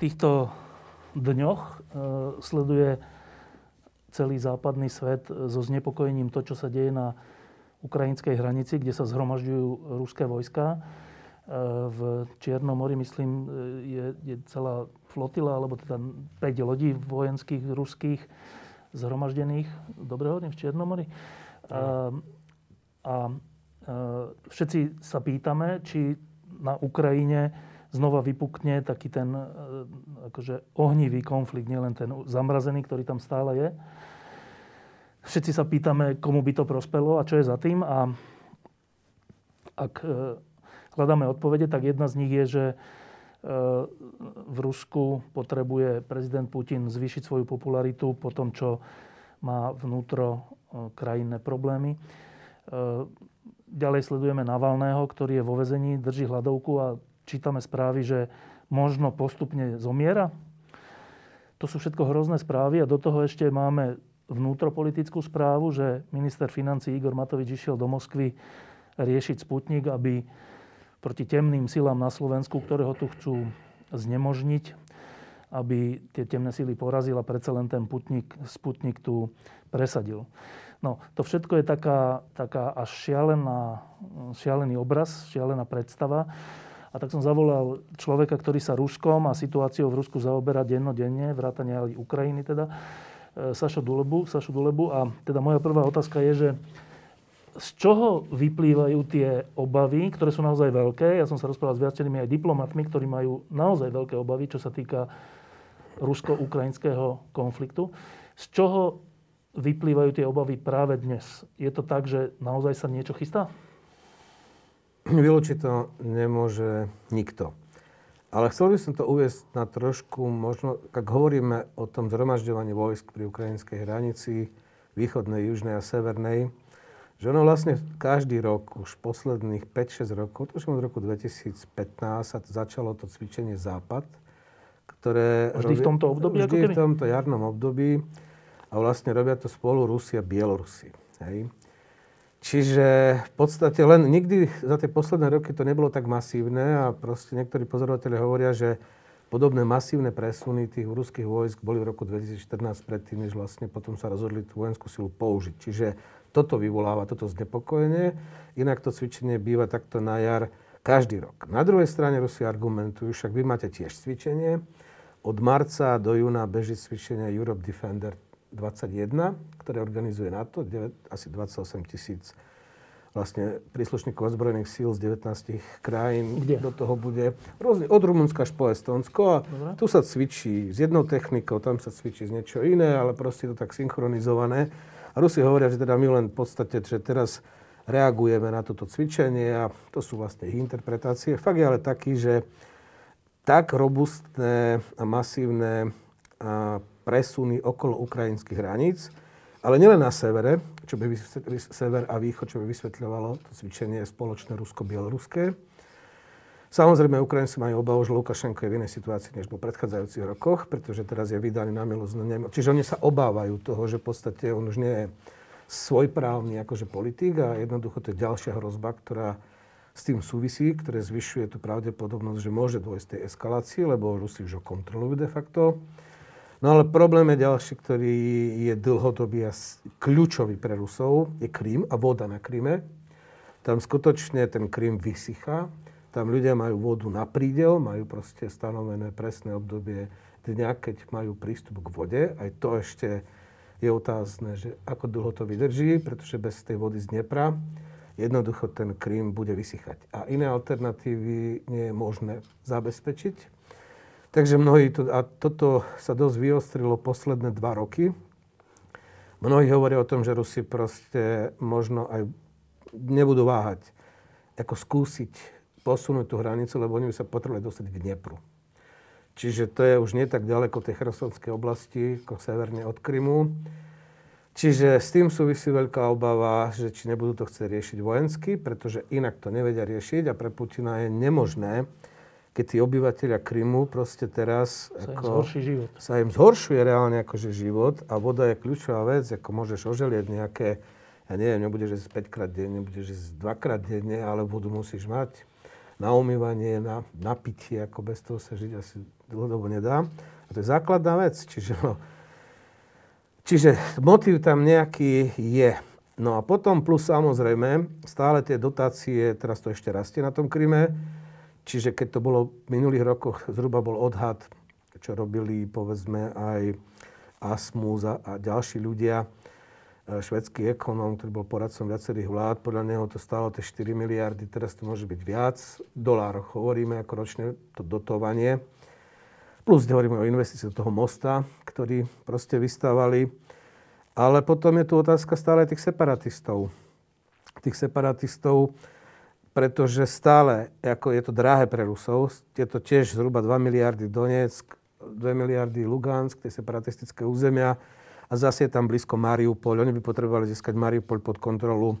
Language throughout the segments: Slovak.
Týchto dňoch e, sleduje celý západný svet so znepokojením to, čo sa deje na ukrajinskej hranici, kde sa zhromažďujú ruské vojska. E, v Čiernom mori, myslím, e, je, je celá flotila, alebo teda 5 lodí vojenských ruských zhromaždených. Dobre hovorím, v Čiernom mori. A, a všetci sa pýtame, či na Ukrajine znova vypukne taký ten e, akože ohnivý konflikt, nielen ten zamrazený, ktorý tam stále je. Všetci sa pýtame, komu by to prospelo a čo je za tým. A ak e, hľadáme odpovede, tak jedna z nich je, že e, v Rusku potrebuje prezident Putin zvýšiť svoju popularitu po tom, čo má vnútro krajinné problémy. Ďalej sledujeme Navalného, ktorý je vo vezení, drží hľadovku a čítame správy, že možno postupne zomiera. To sú všetko hrozné správy a do toho ešte máme vnútropolitickú správu, že minister financí Igor Matovič išiel do Moskvy riešiť Sputnik, aby proti temným silám na Slovensku, ktoré ho tu chcú znemožniť, aby tie temné sily porazil a predsa len ten putnik, Sputnik tu presadil. No, to všetko je taká, taká až šialená, šialený obraz, šialená predstava. A tak som zavolal človeka, ktorý sa Ruskom a situáciou v Rusku zaoberá dennodenne, vrátane aj Ukrajiny teda, e, Sašo Dulebu, Sašu Dulebu. A teda moja prvá otázka je, že z čoho vyplývajú tie obavy, ktoré sú naozaj veľké? Ja som sa rozprával s viacerými aj diplomatmi, ktorí majú naozaj veľké obavy, čo sa týka rusko-ukrajinského konfliktu. Z čoho vyplývajú tie obavy práve dnes? Je to tak, že naozaj sa niečo chystá? Vylúčiť to nemôže nikto. Ale chcel by som to uviesť na trošku, možno, ak hovoríme o tom zhromažďovaní vojsk pri ukrajinskej hranici, východnej, južnej a severnej, že ono vlastne každý rok, už posledných 5-6 rokov, to už od roku 2015 sa začalo to cvičenie Západ, ktoré... Vždy robia, v tomto období? Vždy v tomto jarnom období. A vlastne robia to spolu Rusi a Bielorusi. Hej. Čiže v podstate len nikdy za tie posledné roky to nebolo tak masívne a proste niektorí pozorovateľe hovoria, že podobné masívne presuny tých ruských vojsk boli v roku 2014 predtým, než vlastne potom sa rozhodli tú vojenskú silu použiť. Čiže toto vyvoláva toto znepokojenie. Inak to cvičenie býva takto na jar každý rok. Na druhej strane Rusi argumentujú, však vy máte tiež cvičenie. Od marca do júna beží cvičenie Europe Defender 21, ktoré organizuje NATO, 9, asi 28 tisíc vlastne príslušníkov ozbrojených síl z 19 krajín. Kde? Do toho bude rôzne, od Rumunska až po Estonsko. A Dobre. tu sa cvičí s jednou technikou, tam sa cvičí z niečo iné, ale proste to tak synchronizované. A Rusi hovoria, že teda my len v podstate, že teraz reagujeme na toto cvičenie a to sú vlastne ich interpretácie. Fakt je ale taký, že tak robustné a masívne a presuny okolo ukrajinských hraníc, ale nielen na severe, čo by sever a východ, čo by vysvetľovalo to cvičenie spoločné rusko-bieloruské. Samozrejme, Ukrajinci majú obavu, že Lukašenko je v inej situácii, než bol v predchádzajúcich rokoch, pretože teraz je vydaný na milosť na. Čiže oni sa obávajú toho, že v podstate on už nie je svojprávny akože politik a jednoducho to je ďalšia hrozba, ktorá s tým súvisí, ktoré zvyšuje tú pravdepodobnosť, že môže dôjsť tej eskalácii, lebo Rusi už ho kontrolujú de facto. No ale problém je ďalší, ktorý je dlhodobý a kľúčový pre Rusov, je Krím a voda na Kríme. Tam skutočne ten Krím vysychá. Tam ľudia majú vodu na prídel, majú proste stanovené presné obdobie dňa, keď majú prístup k vode. Aj to ešte je otázne, že ako dlho to vydrží, pretože bez tej vody z Dnepra jednoducho ten Krím bude vysychať. A iné alternatívy nie je možné zabezpečiť. Takže mnohí, to, a toto sa dosť vyostrilo posledné dva roky. Mnohí hovoria o tom, že Rusi proste možno aj nebudú váhať ako skúsiť posunúť tú hranicu, lebo oni by sa potrebovali dostať k Dnepru. Čiže to je už nie tak ďaleko tej chersonskej oblasti, ako severne od Krymu. Čiže s tým súvisí veľká obava, že či nebudú to chcieť riešiť vojensky, pretože inak to nevedia riešiť a pre Putina je nemožné, keď tí obyvateľia Krymu proste teraz sa, ako, im život. sa im zhoršuje reálne akože život a voda je kľúčová vec, ako môžeš oželieť nejaké, ja neviem, nebudeš jesť 5 krát denne, nebudeš jesť 2 krát denne, ale vodu musíš mať na umývanie, na, na pitie, ako bez toho sa žiť asi dlhodobo nedá. A to je základná vec, čiže no, Čiže motív tam nejaký je. No a potom plus samozrejme, stále tie dotácie, teraz to ešte rastie na tom Kryme, čiže keď to bolo v minulých rokoch, zhruba bol odhad, čo robili povedzme aj Asmus a, a ďalší ľudia, e, švedský ekonóm, ktorý bol poradcom viacerých vlád, podľa neho to stálo tie 4 miliardy, teraz to môže byť viac. V hovoríme ako ročné to dotovanie. Plus hovoríme o investícii do toho mosta, ktorý proste vystávali. Ale potom je tu otázka stále tých separatistov. Tých separatistov, pretože stále, ako je to drahé pre Rusov, je to tiež zhruba 2 miliardy Donetsk, 2 miliardy Lugansk, tie separatistické územia, a zase je tam blízko Mariupol. Oni by potrebovali získať Mariupol pod kontrolu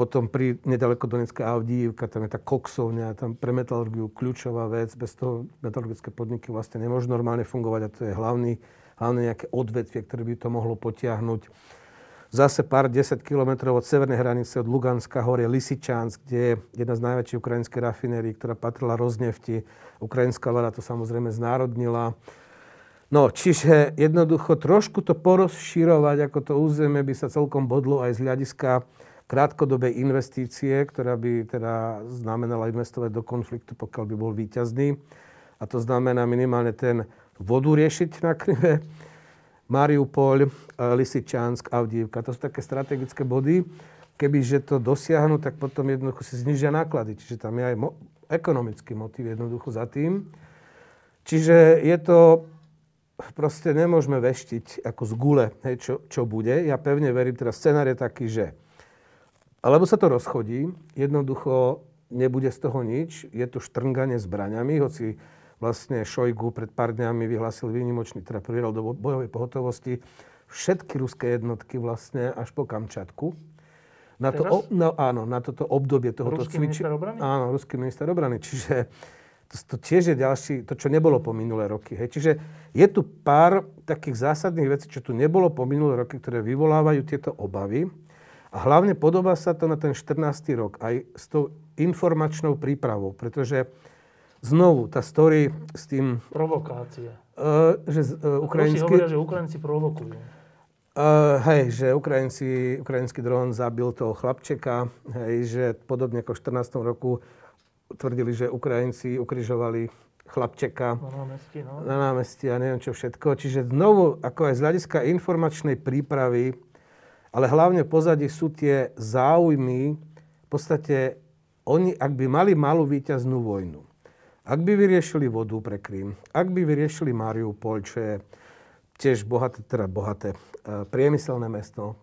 potom pri nedaleko Donetská Avdívka, tam je tá koksovňa, tam pre metalurgiu kľúčová vec. Bez toho metalurgické podniky vlastne nemôžu normálne fungovať a to je hlavný, hlavne nejaké odvetvie, ktoré by to mohlo potiahnuť. Zase pár 10 kilometrov od severnej hranice, od Luganska hore Lisičansk, kde je jedna z najväčších ukrajinských rafinérií, ktorá patrila Roznefti. Ukrajinská vláda to samozrejme znárodnila. No, čiže jednoducho trošku to porozširovať, ako to územie by sa celkom bodlo aj z hľadiska krátkodobej investície, ktorá by teda znamenala investovať do konfliktu, pokiaľ by bol výťazný. A to znamená minimálne ten vodu riešiť na Kryme, Mariupol, Lisičansk, Avdívka. To sú také strategické body. Kebyže to dosiahnu, tak potom jednoducho si znižia náklady. Čiže tam je aj mo- ekonomický motiv jednoducho za tým. Čiže je to proste nemôžeme veštiť ako z gule, hej, čo, čo bude. Ja pevne verím, teda scenár je taký, že alebo sa to rozchodí, jednoducho nebude z toho nič, je to štrnganie zbraňami, hoci vlastne Šojgu pred pár dňami vyhlásil výnimočný, teda prvý do bojovej pohotovosti všetky ruské jednotky vlastne až po Kamčatku. Na to, o, no, áno, na toto obdobie tohoto Ruský cviči... minister obrany? Áno, ruský minister obrany. Čiže to, to tiež je ďalší, to, čo nebolo po minulé roky. Hej. Čiže je tu pár takých zásadných vecí, čo tu nebolo po minulé roky, ktoré vyvolávajú tieto obavy. A hlavne podobá sa to na ten 14. rok aj s tou informačnou prípravou, pretože znovu tá story s tým... Provokácie. Uh, že uh, ukrajinský... hovoria, že Ukrajinci provokujú. Uh, hej, že Ukrajinci, ukrajinský dron zabil toho chlapčeka, hej, že podobne ako v 14. roku tvrdili, že Ukrajinci ukrižovali chlapčeka na námestí, no. na námestí a neviem čo všetko. Čiže znovu, ako aj z hľadiska informačnej prípravy, ale hlavne pozadí sú tie záujmy, v podstate oni, ak by mali malú víťaznú vojnu, ak by vyriešili vodu pre Krym, ak by vyriešili Mariupol, čo je tiež bohaté, teda bohaté, e, priemyselné mesto,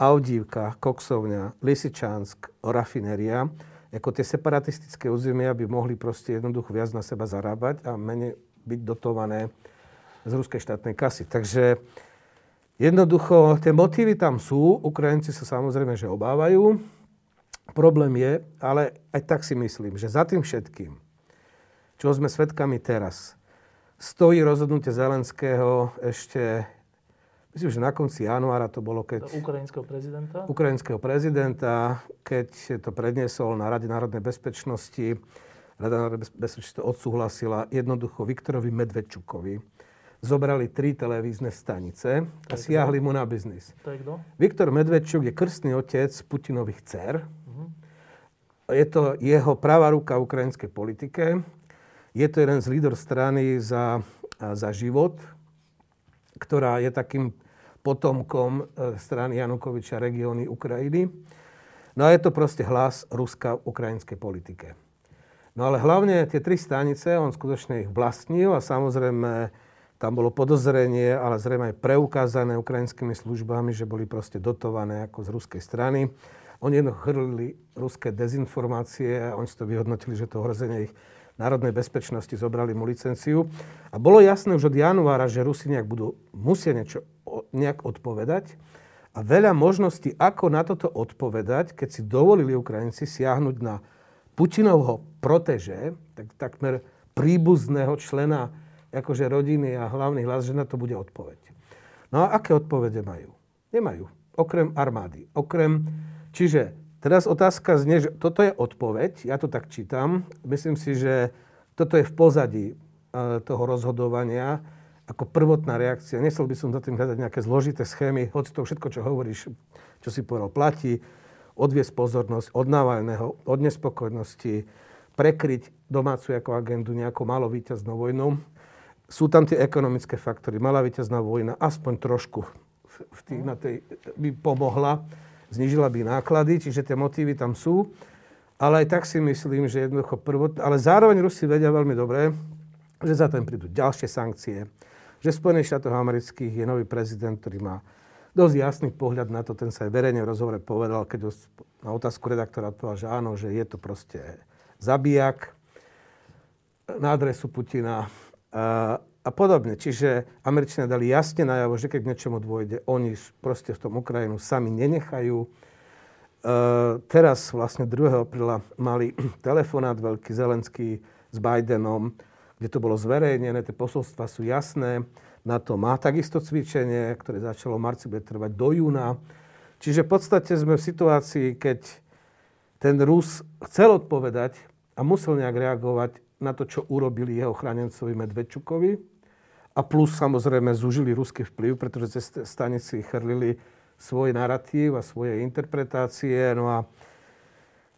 Audívka, Koksovňa, Lisičansk, rafinéria, ako tie separatistické územia by mohli proste jednoducho viac na seba zarábať a menej byť dotované z ruskej štátnej kasy. Takže Jednoducho, tie motívy tam sú, Ukrajinci sa samozrejme, že obávajú. Problém je, ale aj tak si myslím, že za tým všetkým, čo sme svedkami teraz, stojí rozhodnutie Zelenského ešte, myslím, že na konci januára to bolo, keď... Ukrajinského prezidenta? Ukrajinského prezidenta, keď to predniesol na Rade národnej bezpečnosti. Rada národnej bezpečnosti to odsúhlasila jednoducho Viktorovi Medvedčukovi, zobrali tri televízne stanice a siahli mu na biznis. Viktor Medvedčuk je krstný otec Putinových dcer. Uh-huh. Je to jeho pravá ruka v ukrajinskej politike. Je to jeden z lídor strany za, za život, ktorá je takým potomkom e, strany Janukoviča regióny Ukrajiny. No a je to proste hlas Ruska v ukrajinskej politike. No ale hlavne tie tri stanice, on skutočne ich vlastnil a samozrejme tam bolo podozrenie, ale zrejme aj preukázané ukrajinskými službami, že boli proste dotované ako z ruskej strany. Oni jednoducho chrlili ruské dezinformácie a oni si to vyhodnotili, že to ohrozenie ich národnej bezpečnosti zobrali mu licenciu. A bolo jasné už od januára, že Rusi nejak budú, musia niečo nejak odpovedať. A veľa možností, ako na toto odpovedať, keď si dovolili Ukrajinci siahnuť na Putinovho proteže, tak takmer príbuzného člena akože rodiny a hlavný hlas, že na to bude odpoveď. No a aké odpovede majú? Nemajú. Okrem armády. Okrem... Čiže teraz otázka znie, že toto je odpoveď, ja to tak čítam. Myslím si, že toto je v pozadí e, toho rozhodovania ako prvotná reakcia. Nesel by som za tým hľadať nejaké zložité schémy, hoci to všetko, čo hovoríš, čo si povedal, platí, odviesť pozornosť od Navalného, od nespokojnosti, prekryť domácu ako agendu nejakou malo víťaznou vojnou sú tam tie ekonomické faktory. Malá víťazná vojna aspoň trošku v tých, na tej, by pomohla, znižila by náklady, čiže tie motívy tam sú. Ale aj tak si myslím, že jednoducho prvot... Ale zároveň Rusi vedia veľmi dobre, že za tým prídu ďalšie sankcie, že v Spojených štátoch amerických je nový prezident, ktorý má dosť jasný pohľad na to, ten sa aj verejne v rozhovore povedal, keď na otázku redaktora odpovedal, že áno, že je to proste zabijak na adresu Putina a, podobne. Čiže Američania dali jasne najavo, že keď k niečomu dôjde, oni proste v tom Ukrajinu sami nenechajú. E, teraz vlastne 2. apríla mali telefonát veľký Zelenský s Bidenom, kde to bolo zverejnené, tie posolstva sú jasné. Na to má takisto cvičenie, ktoré začalo v marci, bude trvať do júna. Čiže v podstate sme v situácii, keď ten Rus chcel odpovedať a musel nejak reagovať na to, čo urobili jeho chránencovi Medvedčukovi. A plus samozrejme zúžili ruský vplyv, pretože cez stanici chrlili svoj narratív a svoje interpretácie. No a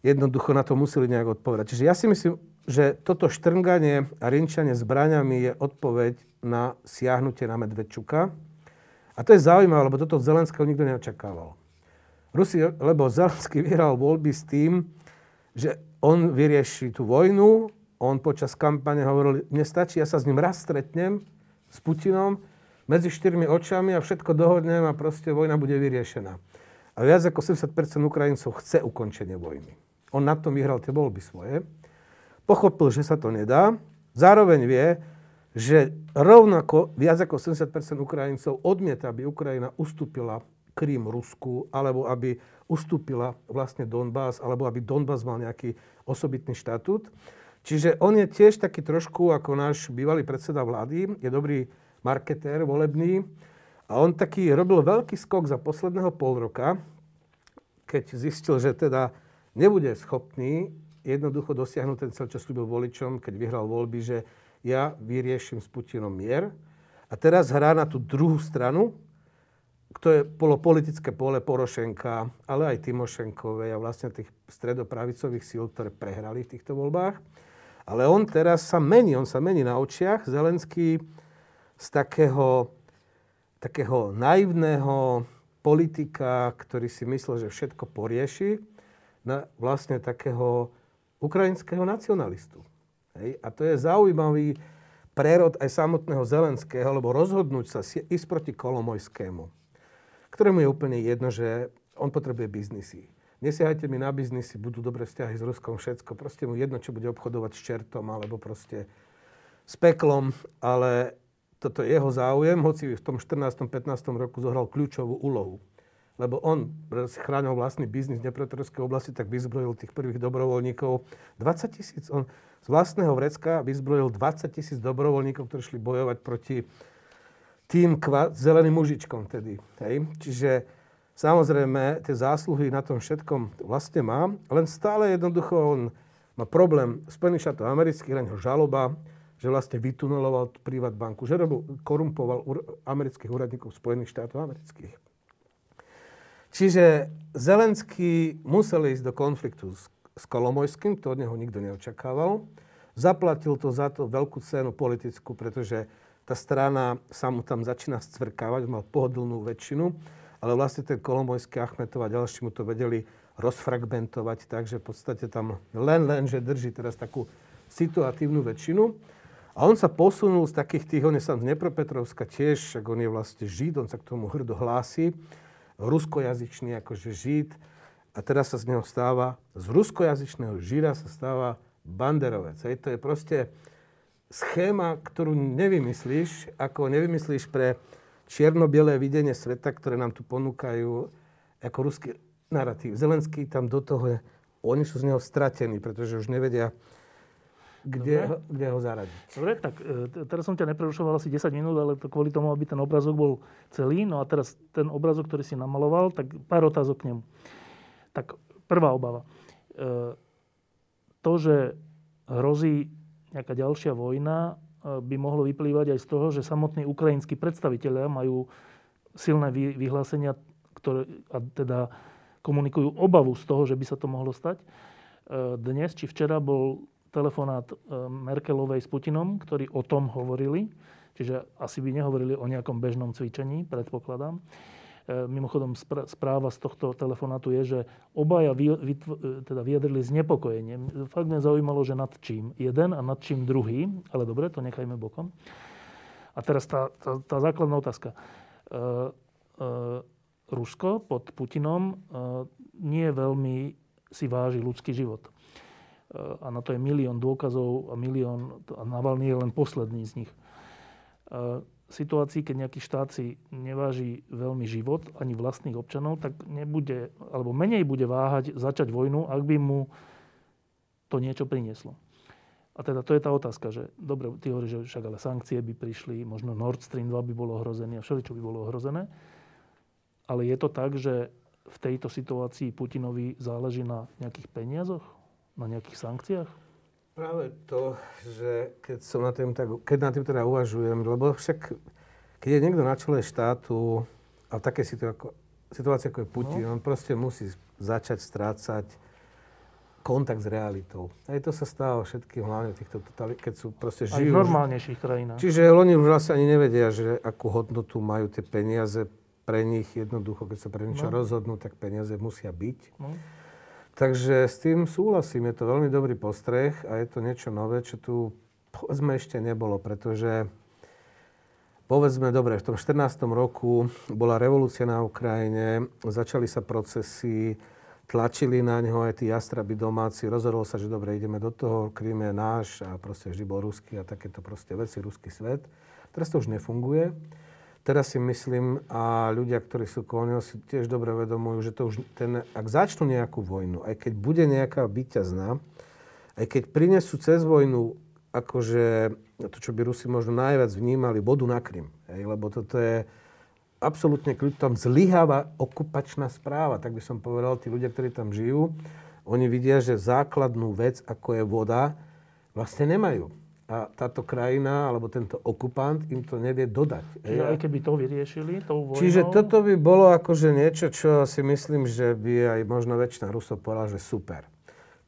jednoducho na to museli nejak odpovedať. Čiže ja si myslím, že toto štrnganie a rinčanie zbraňami je odpoveď na siahnutie na Medvedčuka. A to je zaujímavé, lebo toto Zelenského nikto neočakával. Rusi, lebo Zelenský vyhral voľby s tým, že on vyrieši tú vojnu, on počas kampane hovoril, mne stačí, ja sa s ním raz stretnem, s Putinom, medzi štyrmi očami a všetko dohodnem a proste vojna bude vyriešená. A viac ako 70% Ukrajincov chce ukončenie vojny. On na tom vyhral tie voľby svoje. Pochopil, že sa to nedá. Zároveň vie, že rovnako viac ako 70% Ukrajincov odmieta, aby Ukrajina ustúpila Krím Rusku, alebo aby ustúpila vlastne Donbass, alebo aby Donbass mal nejaký osobitný štatút. Čiže on je tiež taký trošku ako náš bývalý predseda vlády, je dobrý marketér volebný a on taký robil veľký skok za posledného pol roka, keď zistil, že teda nebude schopný jednoducho dosiahnuť ten cel, čo slúbil voličom, keď vyhral voľby, že ja vyrieším s Putinom mier. A teraz hrá na tú druhú stranu, to je politické pole Porošenka, ale aj Timošenkovej a vlastne tých stredopravicových síl, ktoré prehrali v týchto voľbách. Ale on teraz sa mení, on sa mení na očiach. Zelenský z takého, takého naivného politika, ktorý si myslel, že všetko porieši, na vlastne takého ukrajinského nacionalistu. Hej? A to je zaujímavý prerod aj samotného Zelenského, lebo rozhodnúť sa ísť proti Kolomojskému, ktorému je úplne jedno, že on potrebuje biznisy nesiahajte mi na biznisy, budú dobré vzťahy s Ruskom, všetko. Proste mu jedno, čo bude obchodovať s čertom, alebo proste s peklom, ale toto je jeho záujem, hoci v tom 14. 15. roku zohral kľúčovú úlohu. Lebo on chránil vlastný biznis v Dneprotorskej oblasti, tak vyzbrojil tých prvých dobrovoľníkov. 20 tisíc, on z vlastného vrecka vyzbrojil 20 tisíc dobrovoľníkov, ktorí šli bojovať proti tým kva- zeleným mužičkom tedy. Hej? Čiže Samozrejme, tie zásluhy na tom všetkom vlastne má, len stále jednoducho on má problém Spojených štátov amerických, neho žaloba, že vlastne vytuneloval privát banku, že robil, korumpoval amerických úradníkov Spojených štátov amerických. Čiže Zelenský musel ísť do konfliktu s, s Kolomojským, to od neho nikto neočakával. Zaplatil to za to veľkú cenu politickú, pretože tá strana sa mu tam začína scvrkávať, mal pohodlnú väčšinu ale vlastne ten Kolomojský Achmetov a ďalší mu to vedeli rozfragmentovať, takže v podstate tam len, len, že drží teraz takú situatívnu väčšinu. A on sa posunul z takých tých, on je sám z Dnepropetrovska tiež, však on je vlastne Žid, on sa k tomu hrdo hlási, ruskojazyčný akože Žid, a teraz sa z neho stáva, z ruskojazyčného žíra sa stáva banderovec. Hej, to je proste schéma, ktorú nevymyslíš, ako nevymyslíš pre čierno-bielé videnie sveta, ktoré nám tu ponúkajú ako ruský narratív. Zelenský tam do toho oni sú z neho stratení, pretože už nevedia, kde, ho, kde ho zaradiť. Dobre, tak e, teraz som ťa neprerušoval asi 10 minút, ale to kvôli tomu, aby ten obrazok bol celý. No a teraz ten obrazok, ktorý si namaloval, tak pár otázok k nemu. Tak prvá obava. E, to, že hrozí nejaká ďalšia vojna, by mohlo vyplývať aj z toho, že samotní ukrajinskí predstavitelia majú silné vyhlásenia, ktoré a teda komunikujú obavu z toho, že by sa to mohlo stať. Dnes či včera bol telefonát e, Merkelovej s Putinom, ktorí o tom hovorili. Čiže asi by nehovorili o nejakom bežnom cvičení, predpokladám. E, mimochodom, správa z tohto telefonátu je, že obaja e, teda vyjadrili znepokojenie. Fakt mňa zaujímalo, že nad čím jeden a nad čím druhý. Ale dobre, to nechajme bokom. A teraz tá, tá, tá základná otázka. Rusko pod Putinom nie veľmi si váži ľudský život a na to je milión dôkazov a milión, a Navalny je len posledný z nich. Situácii, keď nejaký štát si neváži veľmi život ani vlastných občanov, tak nebude, alebo menej bude váhať začať vojnu, ak by mu to niečo prinieslo. A teda to je tá otázka, že dobre, ty hovoríš, že však ale sankcie by prišli, možno Nord Stream 2 by bolo ohrozené a všeličo by bolo ohrozené. Ale je to tak, že v tejto situácii Putinovi záleží na nejakých peniazoch? na nejakých sankciách? Práve to, že keď, som na tým tak, keď na tým teda uvažujem, lebo však keď je niekto na čele štátu a v takej situácii, ako je Putin, no. on proste musí začať strácať kontakt s realitou. Aj to sa stáva všetkým, hlavne týchto totali, keď sú proste žijú. Aj v normálnejších krajinách. Čiže oni už vlastne ani nevedia, že akú hodnotu majú tie peniaze pre nich. Jednoducho, keď sa pre niečo no. rozhodnú, tak peniaze musia byť. No. Takže s tým súhlasím, je to veľmi dobrý postreh a je to niečo nové, čo tu povedzme ešte nebolo, pretože povedzme, dobre, v tom 14. roku bola revolúcia na Ukrajine, začali sa procesy, tlačili na ňo aj tí jastraby domáci, rozhodol sa, že dobre, ideme do toho, Krym je náš a proste vždy bol ruský a takéto proste veci, ruský svet. Teraz to už nefunguje. Teraz si myslím, a ľudia, ktorí sú koloniál, si tiež dobre vedomujú, že to už ten, ak začnú nejakú vojnu, aj keď bude nejaká byťazná, aj keď prinesú cez vojnu akože to, čo by Rusi možno najviac vnímali, vodu na Krym. Hej, lebo toto je absolútne kľud, tam zlyháva okupačná správa, tak by som povedal, tí ľudia, ktorí tam žijú, oni vidia, že základnú vec, ako je voda, vlastne nemajú a táto krajina alebo tento okupant im to nevie dodať. Čiže aj keby to vyriešili tou vojnou? Čiže toto by bolo akože niečo, čo si myslím, že by aj možno väčšina Rusov povedala, že super.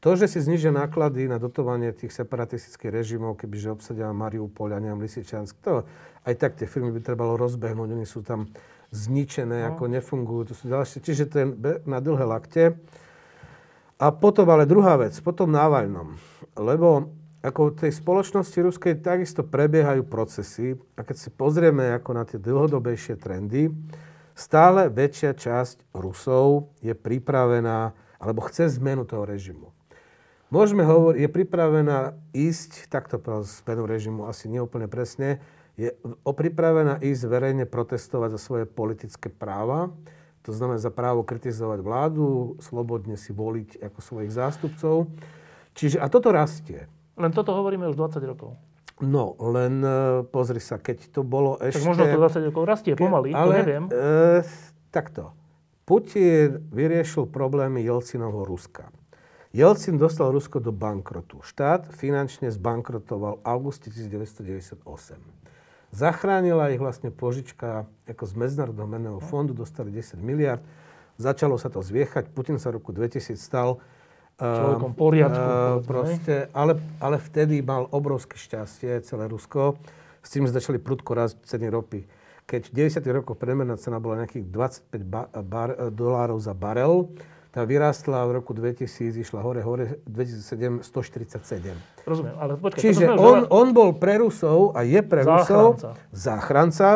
To, že si znižia náklady na dotovanie tých separatistických režimov, kebyže obsadia Mariupol a neviem, Lisičansk, to aj tak tie firmy by trebalo rozbehnúť, oni sú tam zničené, no. ako nefungujú, to sú ďalšie. Čiže to je na dlhé lakte. A potom ale druhá vec, potom Navalnom. Lebo ako v tej spoločnosti ruskej takisto prebiehajú procesy a keď si pozrieme ako na tie dlhodobejšie trendy, stále väčšia časť Rusov je pripravená alebo chce zmenu toho režimu. Môžeme hovoriť, je pripravená ísť, takto z zmenu režimu asi neúplne presne, je pripravená ísť verejne protestovať za svoje politické práva, to znamená za právo kritizovať vládu, slobodne si voliť ako svojich zástupcov. Čiže, a toto rastie. Len toto hovoríme už 20 rokov. No, len uh, pozri sa, keď to bolo ešte... Tak možno to 20 rokov rastie pomaly, ale, to neviem. Uh, takto. Putin vyriešil problémy Jelcinovho Ruska. Jelcin dostal Rusko do bankrotu. Štát finančne zbankrotoval v auguste 1998. Zachránila ich vlastne požička ako z Medzinárodného menného fondu, dostali 10 miliard. Začalo sa to zviechať. Putin sa v roku 2000 stal človekom poriadku. Uh, proste, ale, ale vtedy mal obrovské šťastie celé Rusko. S tým začali prudko rásť ceny ropy. Keď v 90. rokoch priemerná cena bola nejakých 25 ba, bar, dolárov za barel, tá vyrástla v roku 2000, išla hore, hore, 2007 147. Rozumiem, ale počkaj. Čiže on, on bol pre Rusov a je pre Záchranca. Rusov záchranca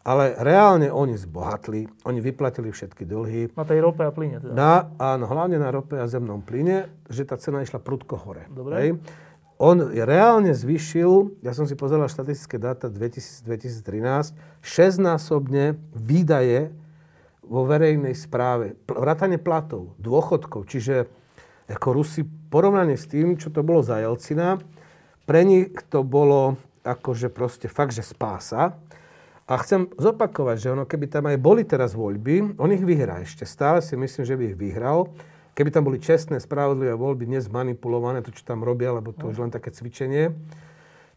ale reálne oni zbohatli, oni vyplatili všetky dlhy. Na tej rope a plyne teda. Na, áno, hlavne na rope a zemnom plyne, že tá cena išla prudko hore. Dobre. Hej. On reálne zvyšil, ja som si pozeral štatistické dáta 2000-2013, šestnásobne výdaje vo verejnej správe. Vrátanie platov, dôchodkov, čiže ako Rusi porovnanie s tým, čo to bolo za Jelcina, pre nich to bolo akože proste fakt, že spása. A chcem zopakovať, že ono, keby tam aj boli teraz voľby, on ich vyhrá ešte. Stále si myslím, že by ich vyhral. Keby tam boli čestné, spravodlivé voľby, dnes manipulované, to, čo tam robia, lebo to už len také cvičenie.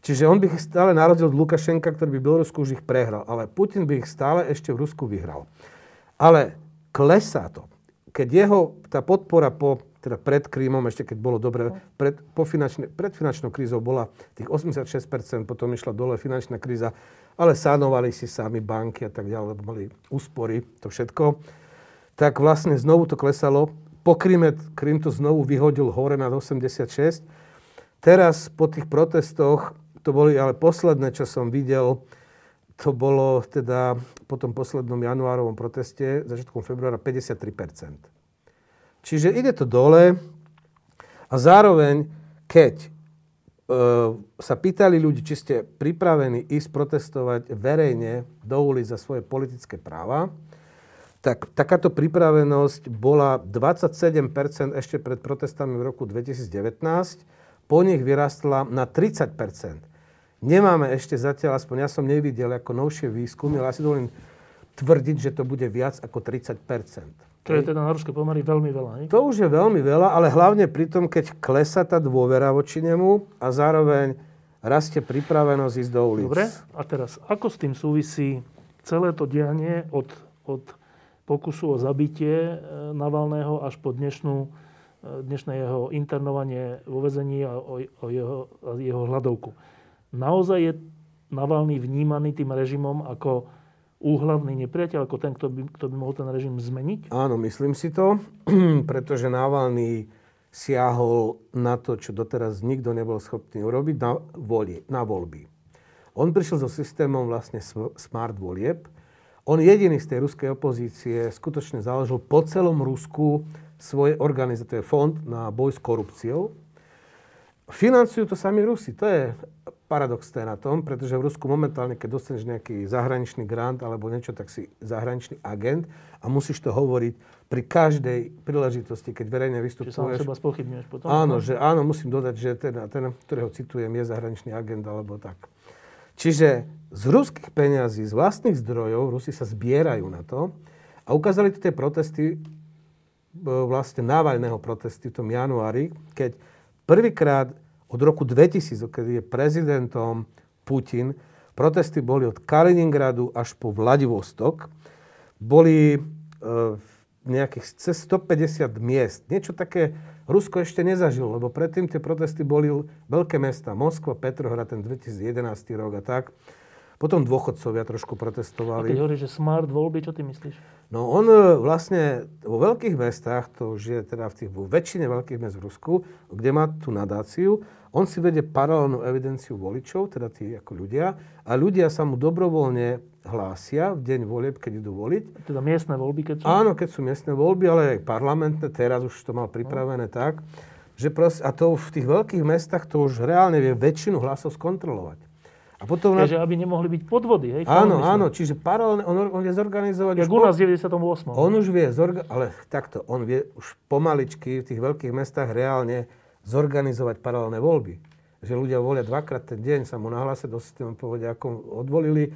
Čiže on by ich stále narodil od Lukašenka, ktorý by v Bielorusku už ich prehral. Ale Putin by ich stále ešte v Rusku vyhral. Ale klesá to. Keď jeho tá podpora po, teda pred Krímom, ešte keď bolo dobre, pred, po finančne, pred finančnou krízou bola tých 86%, potom išla dole finančná kríza, ale sanovali si sami banky a tak ďalej, lebo mali úspory, to všetko, tak vlastne znovu to klesalo. Po Kríme, Krím to znovu vyhodil hore na 86. Teraz po tých protestoch, to boli ale posledné, čo som videl, to bolo teda po tom poslednom januárovom proteste, začiatkom februára 53%. Čiže ide to dole a zároveň, keď sa pýtali ľudí, či ste pripravení ísť protestovať verejne do ulic za svoje politické práva, tak takáto pripravenosť bola 27% ešte pred protestami v roku 2019, po nich vyrastla na 30%. Nemáme ešte zatiaľ, aspoň ja som nevidel ako novšie výskumy, ale asi dovolím tvrdiť, že to bude viac ako 30 Čo je teda na ruské pomery veľmi veľa, nie? To už je veľmi veľa, ale hlavne pri tom, keď klesa tá dôvera voči nemu a zároveň rastie pripravenosť ísť do ulic. Dobre, a teraz, ako s tým súvisí celé to dianie od, od pokusu o zabitie e, Navalného až po dnešnú, e, dnešné jeho internovanie vo vezení a o, o jeho, a jeho hľadovku. Naozaj je Navalný vnímaný tým režimom ako úhlavný nepriateľ, ako ten, kto by, kto by mohol ten režim zmeniť? Áno, myslím si to, pretože Navalny siahol na to, čo doteraz nikto nebol schopný urobiť, na, voli, na voľby. On prišiel so systémom vlastne smart volieb. On jediný z tej ruskej opozície skutočne založil po celom Rusku svoje organizácie, fond na boj s korupciou. Financujú to sami Rusi. To je paradoxné na tom, pretože v Rusku momentálne, keď dostaneš nejaký zahraničný grant alebo niečo, tak si zahraničný agent a musíš to hovoriť pri každej príležitosti, keď verejne vystupuješ. Seba spochybňuješ potom? Áno, že áno, musím dodať, že ten, ten, ktorého citujem, je zahraničný agent alebo tak. Čiže z ruských peňazí, z vlastných zdrojov, Rusi sa zbierajú na to a ukázali to tie protesty, e, vlastne návaľného protesty v tom januári, keď prvýkrát od roku 2000, keď je prezidentom Putin, protesty boli od Kaliningradu až po Vladivostok. Boli e, nejakých cez 150 miest. Niečo také Rusko ešte nezažilo, lebo predtým tie protesty boli veľké mesta. Moskva, Petrohrad, ten 2011 rok a tak. Potom dôchodcovia trošku protestovali. A keď hovoríš, že smart voľby, čo ty myslíš? No on e, vlastne vo veľkých mestách, to už je teda v tých vo väčšine veľkých mest v Rusku, kde má tú nadáciu, on si vedie paralelnú evidenciu voličov, teda tí ako ľudia, a ľudia sa mu dobrovoľne hlásia v deň volieb, keď idú voliť. Teda miestne voľby, keď sú? Áno, keď sú miestne voľby, ale aj parlamentné, teraz už to mal pripravené no. tak, že proste, a to v tých veľkých mestách to už reálne vie väčšinu hlasov skontrolovať. A potom... Takže aby nemohli byť podvody, hej? Áno, áno, čiže paralelne, on, on vie zorganizovať... Jak u nás v 98. On už vie, zorga, ale takto, on vie už pomaličky v tých veľkých mestách reálne zorganizovať paralelné voľby. Že ľudia volia dvakrát ten deň, sa mu nahlásia do systému, povedia, ako odvolili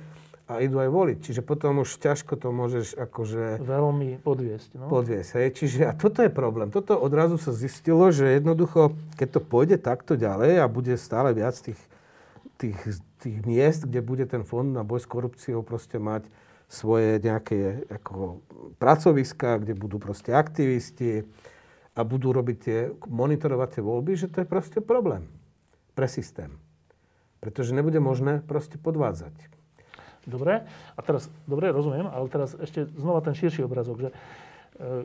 a idú aj voliť. Čiže potom už ťažko to môžeš akože... Veľmi podviesť. No? Podviesť, hej. Čiže a toto je problém. Toto odrazu sa zistilo, že jednoducho, keď to pôjde takto ďalej a bude stále viac tých, tých, tých miest, kde bude ten fond na boj s korupciou proste mať svoje nejaké ako pracoviska, kde budú proste aktivisti, a budú robiť tie monitorovacie voľby, že to je proste problém pre systém. Pretože nebude možné proste podvádzať. Dobre, a teraz, dobre, rozumiem, ale teraz ešte znova ten širší obrazok, že e,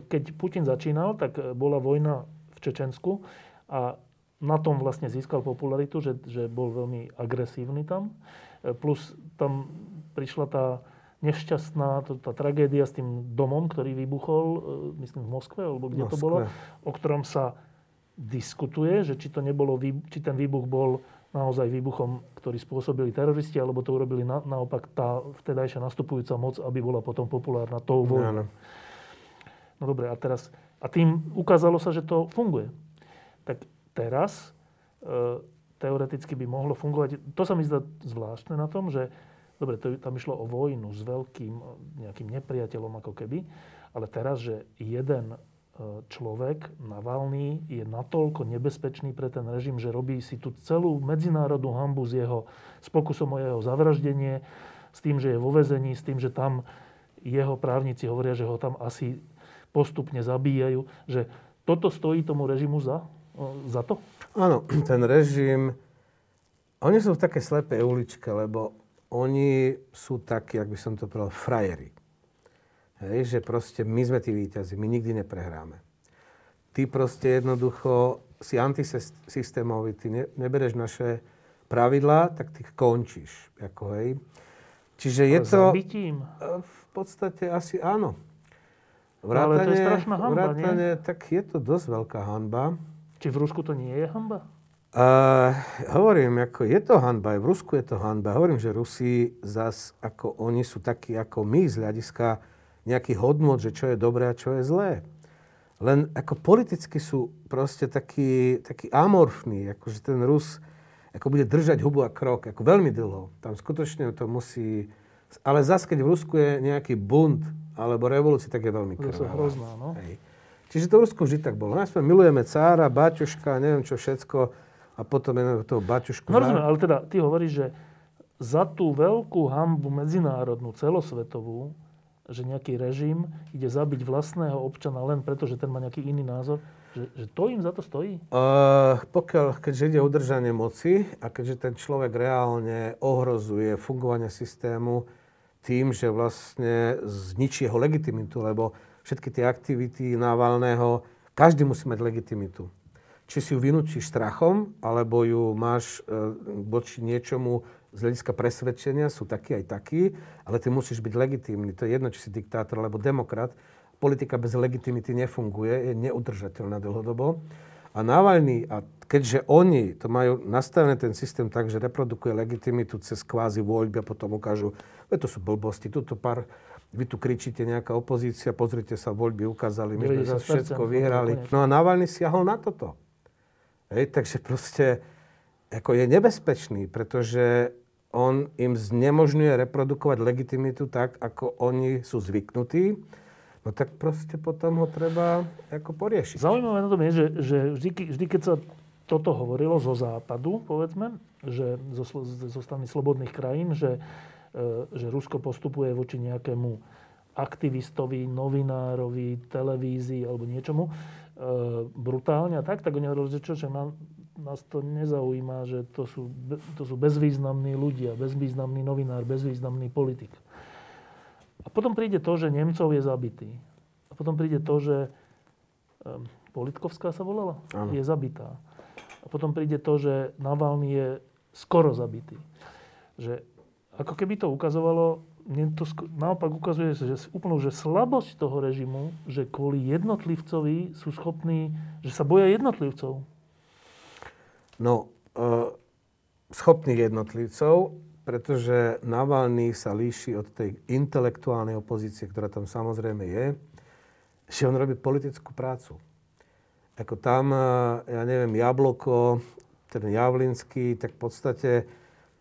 keď Putin začínal, tak e, bola vojna v Čečensku a na tom vlastne získal popularitu, že, že bol veľmi agresívny tam. E, plus tam prišla tá nešťastná tá, tá tragédia s tým domom, ktorý vybuchol, e, myslím v Moskve, alebo kde Moskve. to bolo, o ktorom sa diskutuje, že či, to nebolo, či ten výbuch bol naozaj výbuchom, ktorý spôsobili teroristi, alebo to urobili na, naopak tá vtedajšia nastupujúca moc, aby bola potom populárna tou vojnou. No dobre, a teraz... A tým ukázalo sa, že to funguje. Tak teraz e, teoreticky by mohlo fungovať... To sa mi zdá zvláštne na tom, že dobre, to, tam išlo o vojnu s veľkým nejakým nepriateľom ako keby, ale teraz, že jeden E, človek, Navalny, je natoľko nebezpečný pre ten režim, že robí si tú celú medzinárodnú hambu s jeho s pokusom o jeho zavraždenie, s tým, že je vo vezení, s tým, že tam jeho právnici hovoria, že ho tam asi postupne zabíjajú, že toto stojí tomu režimu za, za to? Áno, ten režim, oni sú v také slepej uličke, lebo oni sú takí, ak by som to povedal, frajeri. Hej, že proste my sme tí víťazi, my nikdy neprehráme. Ty proste jednoducho si antisystémový, ty ne, nebereš naše pravidlá, tak ty končíš. Ako, hej. Čiže je to... Zabitím. V podstate asi áno. Vrátane, ale to je strašná hamba, vrátane, nie? Tak je to dosť veľká hanba. Či v Rusku to nie je hamba? Uh, hovorím, ako je to hanba, aj v Rusku je to hanba. Hovorím, že Rusi zas, ako oni sú takí ako my z hľadiska nejaký hodnot, že čo je dobré a čo je zlé. Len ako politicky sú proste takí, takí amorfní, akože ten Rus ako bude držať hubu a krok, ako veľmi dlho. Tam skutočne to musí... Ale zase, keď v Rusku je nejaký bunt alebo revolúcia, tak je veľmi krvavá. To je hrozná, no. Hej. Čiže to v Rusku vždy tak bolo. Najprv milujeme cára, baťuška, neviem čo všetko a potom je toho baťušku. No rozumiem, ale teda ty hovoríš, že za tú veľkú hambu medzinárodnú, celosvetovú, že nejaký režim ide zabiť vlastného občana len preto, že ten má nejaký iný názor? Že, že to im za to stojí? Uh, pokiaľ, keďže ide o udržanie moci a keďže ten človek reálne ohrozuje fungovanie systému tým, že vlastne zničí jeho legitimitu, lebo všetky tie aktivity Navalného, každý musí mať legitimitu. Či si ju vynúčiš strachom, alebo ju máš uh, voči niečomu z hľadiska presvedčenia sú takí aj takí, ale ty musíš byť legitímny. To je jedno, či si diktátor alebo demokrat. Politika bez legitimity nefunguje, je neudržateľná dlhodobo. A Navalny, a keďže oni to majú nastavené ten systém tak, že reprodukuje legitimitu cez kvázi voľby a potom ukážu, že to sú blbosti, tuto pár, vy tu kričíte nejaká opozícia, pozrite sa, voľby ukázali, my sme všetko vyhrali. No a Navalny siahol na toto. Hej, takže proste ako je nebezpečný, pretože on im znemožňuje reprodukovať legitimitu tak, ako oni sú zvyknutí, no tak proste potom ho treba ako poriešiť. Zaujímavé na tom je, že, že vždy, vždy, keď sa toto hovorilo zo západu, povedzme, že zo, zo strany slobodných krajín, že, že Rusko postupuje voči nejakému aktivistovi, novinárovi, televízii alebo niečomu e, brutálne a tak, tak oni hovorili, že čo, že nám, nás to nezaujíma, že to sú, to sú bezvýznamní ľudia, bezvýznamný novinár, bezvýznamný politik. A potom príde to, že Nemcov je zabitý. A potom príde to, že um, Politkovská sa volala? Ano. Je zabitá. A potom príde to, že Navalny je skoro zabitý. Že ako keby to ukazovalo, mne to sk- naopak ukazuje, že úplne, že slabosť toho režimu, že kvôli jednotlivcovi sú schopní, že sa boja jednotlivcov. No, e, schopných jednotlivcov, pretože Navalny sa líši od tej intelektuálnej opozície, ktorá tam samozrejme je, že on robí politickú prácu. Ako tam, e, ja neviem, Jabloko, ten Javlinský, tak v podstate